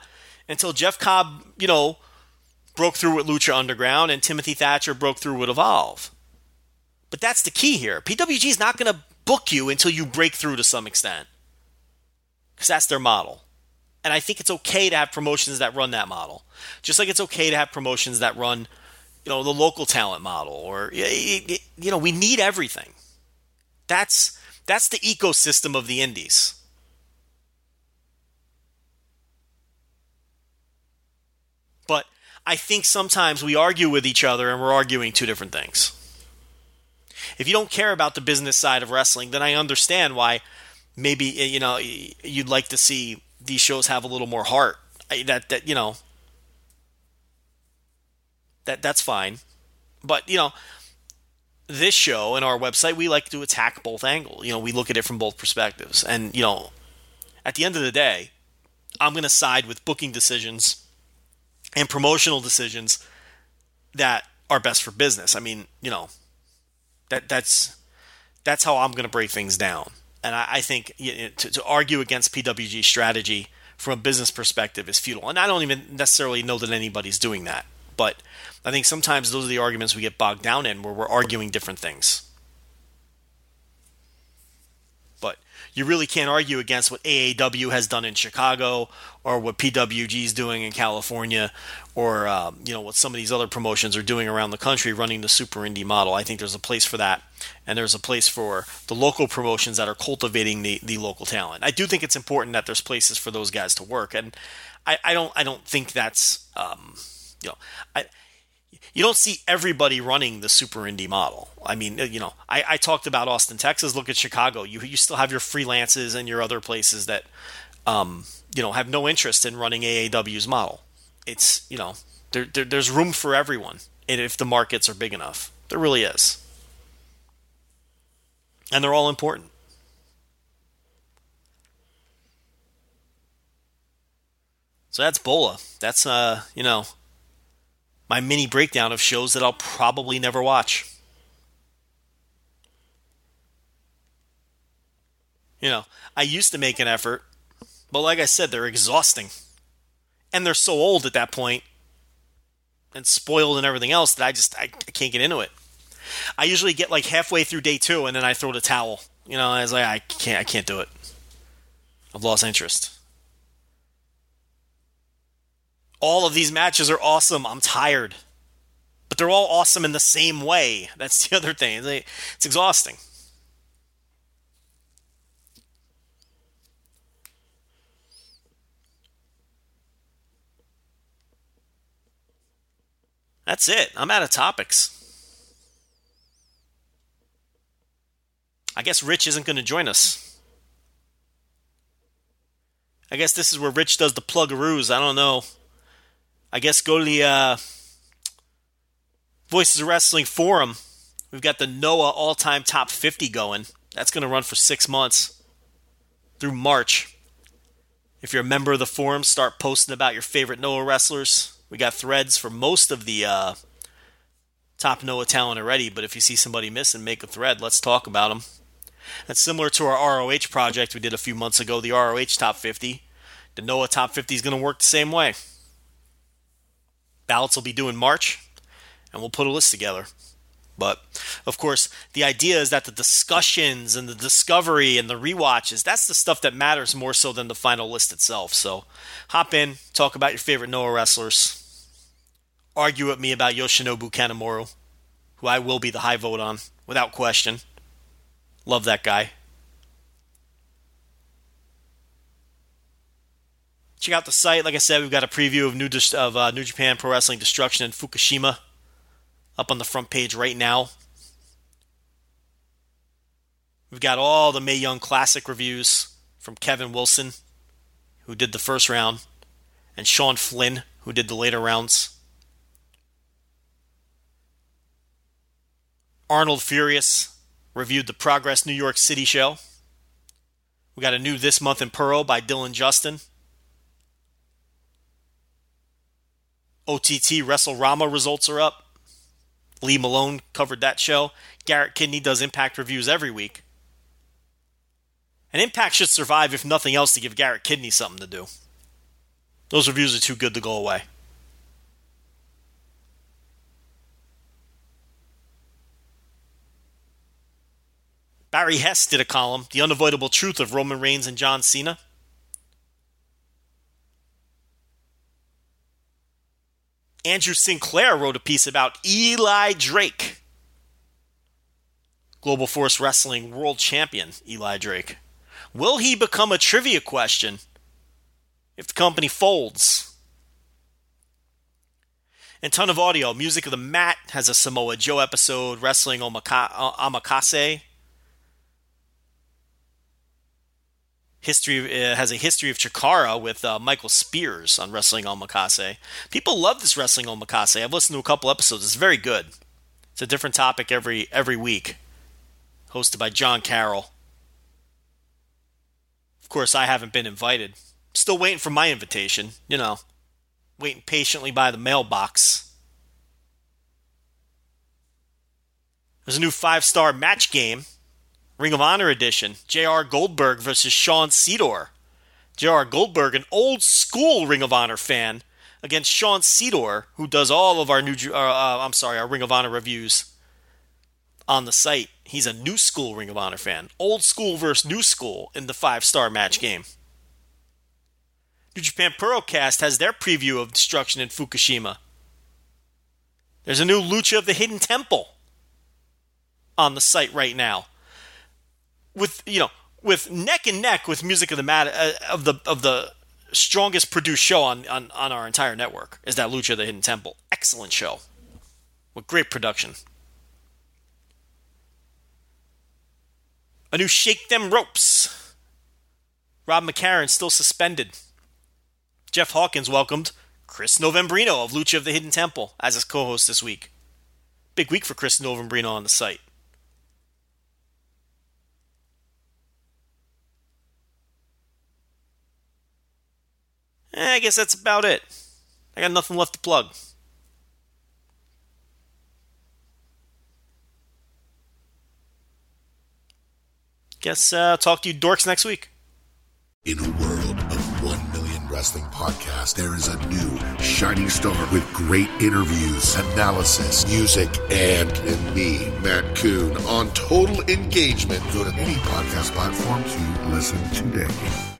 until Jeff Cobb, you know, broke through with Lucha Underground and Timothy Thatcher broke through with Evolve. But that's the key here. PWG is not going to book you until you break through to some extent. Because that's their model. And I think it's okay to have promotions that run that model. Just like it's okay to have promotions that run, you know, the local talent model or you know, we need everything. That's that's the ecosystem of the indies. But I think sometimes we argue with each other and we're arguing two different things. If you don't care about the business side of wrestling, then I understand why maybe you know you'd like to see these shows have a little more heart. That that you know that that's fine. But you know, this show and our website, we like to attack both angles. You know, we look at it from both perspectives, and you know, at the end of the day, I'm going to side with booking decisions and promotional decisions that are best for business. I mean, you know, that that's that's how I'm going to break things down. And I, I think you know, to, to argue against PWG strategy from a business perspective is futile. And I don't even necessarily know that anybody's doing that. But I think sometimes those are the arguments we get bogged down in where we're arguing different things. But you really can't argue against what AAW has done in Chicago or what PWG is doing in California or um, you know what some of these other promotions are doing around the country running the super indie model. I think there's a place for that, and there's a place for the local promotions that are cultivating the, the local talent. I do think it's important that there's places for those guys to work, and I, I don't I don't think that's um, you know I you don't see everybody running the super indie model. I mean, you know, I, I, talked about Austin, Texas. Look at Chicago. You you still have your freelances and your other places that, um, you know, have no interest in running AAW's model. It's you know, there, there there's room for everyone, and if the markets are big enough, there really is, and they're all important. So that's Bola. That's uh, you know, my mini breakdown of shows that I'll probably never watch. You know, I used to make an effort, but like I said, they're exhausting. And they're so old at that point and spoiled and everything else that I just I, I can't get into it. I usually get like halfway through day two and then I throw the towel. You know, I was like, I can't I can't do it. I've lost interest. All of these matches are awesome. I'm tired. But they're all awesome in the same way. That's the *laughs* other thing. It's exhausting. That's it. I'm out of topics. I guess Rich isn't going to join us. I guess this is where Rich does the plug-a-roos. I don't know. I guess go to the uh, Voices of Wrestling forum. We've got the Noah all time top 50 going. That's going to run for six months through March. If you're a member of the forum, start posting about your favorite Noah wrestlers. We got threads for most of the uh, top Noah talent already, but if you see somebody missing, make a thread. Let's talk about them. That's similar to our ROH project we did a few months ago, the ROH Top 50. The Noah Top 50 is going to work the same way. Ballots will be due in March, and we'll put a list together. But of course, the idea is that the discussions and the discovery and the re-watches, that's the stuff that matters more so than the final list itself. So hop in, talk about your favorite Noah wrestlers, argue with me about Yoshinobu Kanemaru, who I will be the high vote on, without question. Love that guy. Check out the site. Like I said, we've got a preview of New of uh, New Japan Pro Wrestling Destruction in Fukushima up on the front page right now. We've got all the Mae Young Classic reviews from Kevin Wilson, who did the first round, and Sean Flynn, who did the later rounds. Arnold Furious reviewed the Progress New York City show. We got a new This Month in Pearl by Dylan Justin. OTT WrestleRama results are up. Lee Malone covered that show. Garrett Kidney does Impact reviews every week. And Impact should survive, if nothing else, to give Garrett Kidney something to do. Those reviews are too good to go away. Barry Hess did a column, The Unavoidable Truth of Roman Reigns and John Cena. Andrew Sinclair wrote a piece about Eli Drake, Global Force Wrestling World Champion Eli Drake. Will he become a trivia question if the company folds? And ton of audio. Music of the Mat has a Samoa Joe episode, Wrestling Omaka- uh, History uh, has a history of Chikara with uh, Michael Spears on Wrestling Omakase. People love this Wrestling Omakase. I've listened to a couple episodes. It's very good. It's a different topic every every week. Hosted by John Carroll. Of course, I haven't been invited. Still waiting for my invitation. You know, waiting patiently by the mailbox. There's a new five star match game Ring of Honor edition. J.R. Goldberg versus Sean Sidor. J.R. Goldberg, an old school Ring of Honor fan, against Sean Sidor, who does all of our new, uh, uh, I'm sorry, our Ring of Honor reviews on the site. He's a new school Ring of Honor fan. Old school versus new school in the five star match game. New Japan Purocast has their preview of Destruction in Fukushima. There's a new Lucha of the Hidden Temple on the site right now with you know with neck and neck with music of the mat uh, of the of the strongest produced show on, on on our entire network is that Lucha the Hidden Temple. Excellent show with great production. A new Shake Them Ropes. Rob McCarran still suspended. Jeff Hawkins welcomed Chris Novembrino of Lucha of the Hidden Temple as his co-host this week. Big week for Chris Novembrino on the site. Eh, I guess that's about it. I got nothing left to plug. Guess uh, talk to you dorks next week. In a world of 1 million wrestling podcasts, there is a new shining star with great interviews, analysis, music, and, and me, Matt Coon, on total engagement. Go to any podcast platform to listen today.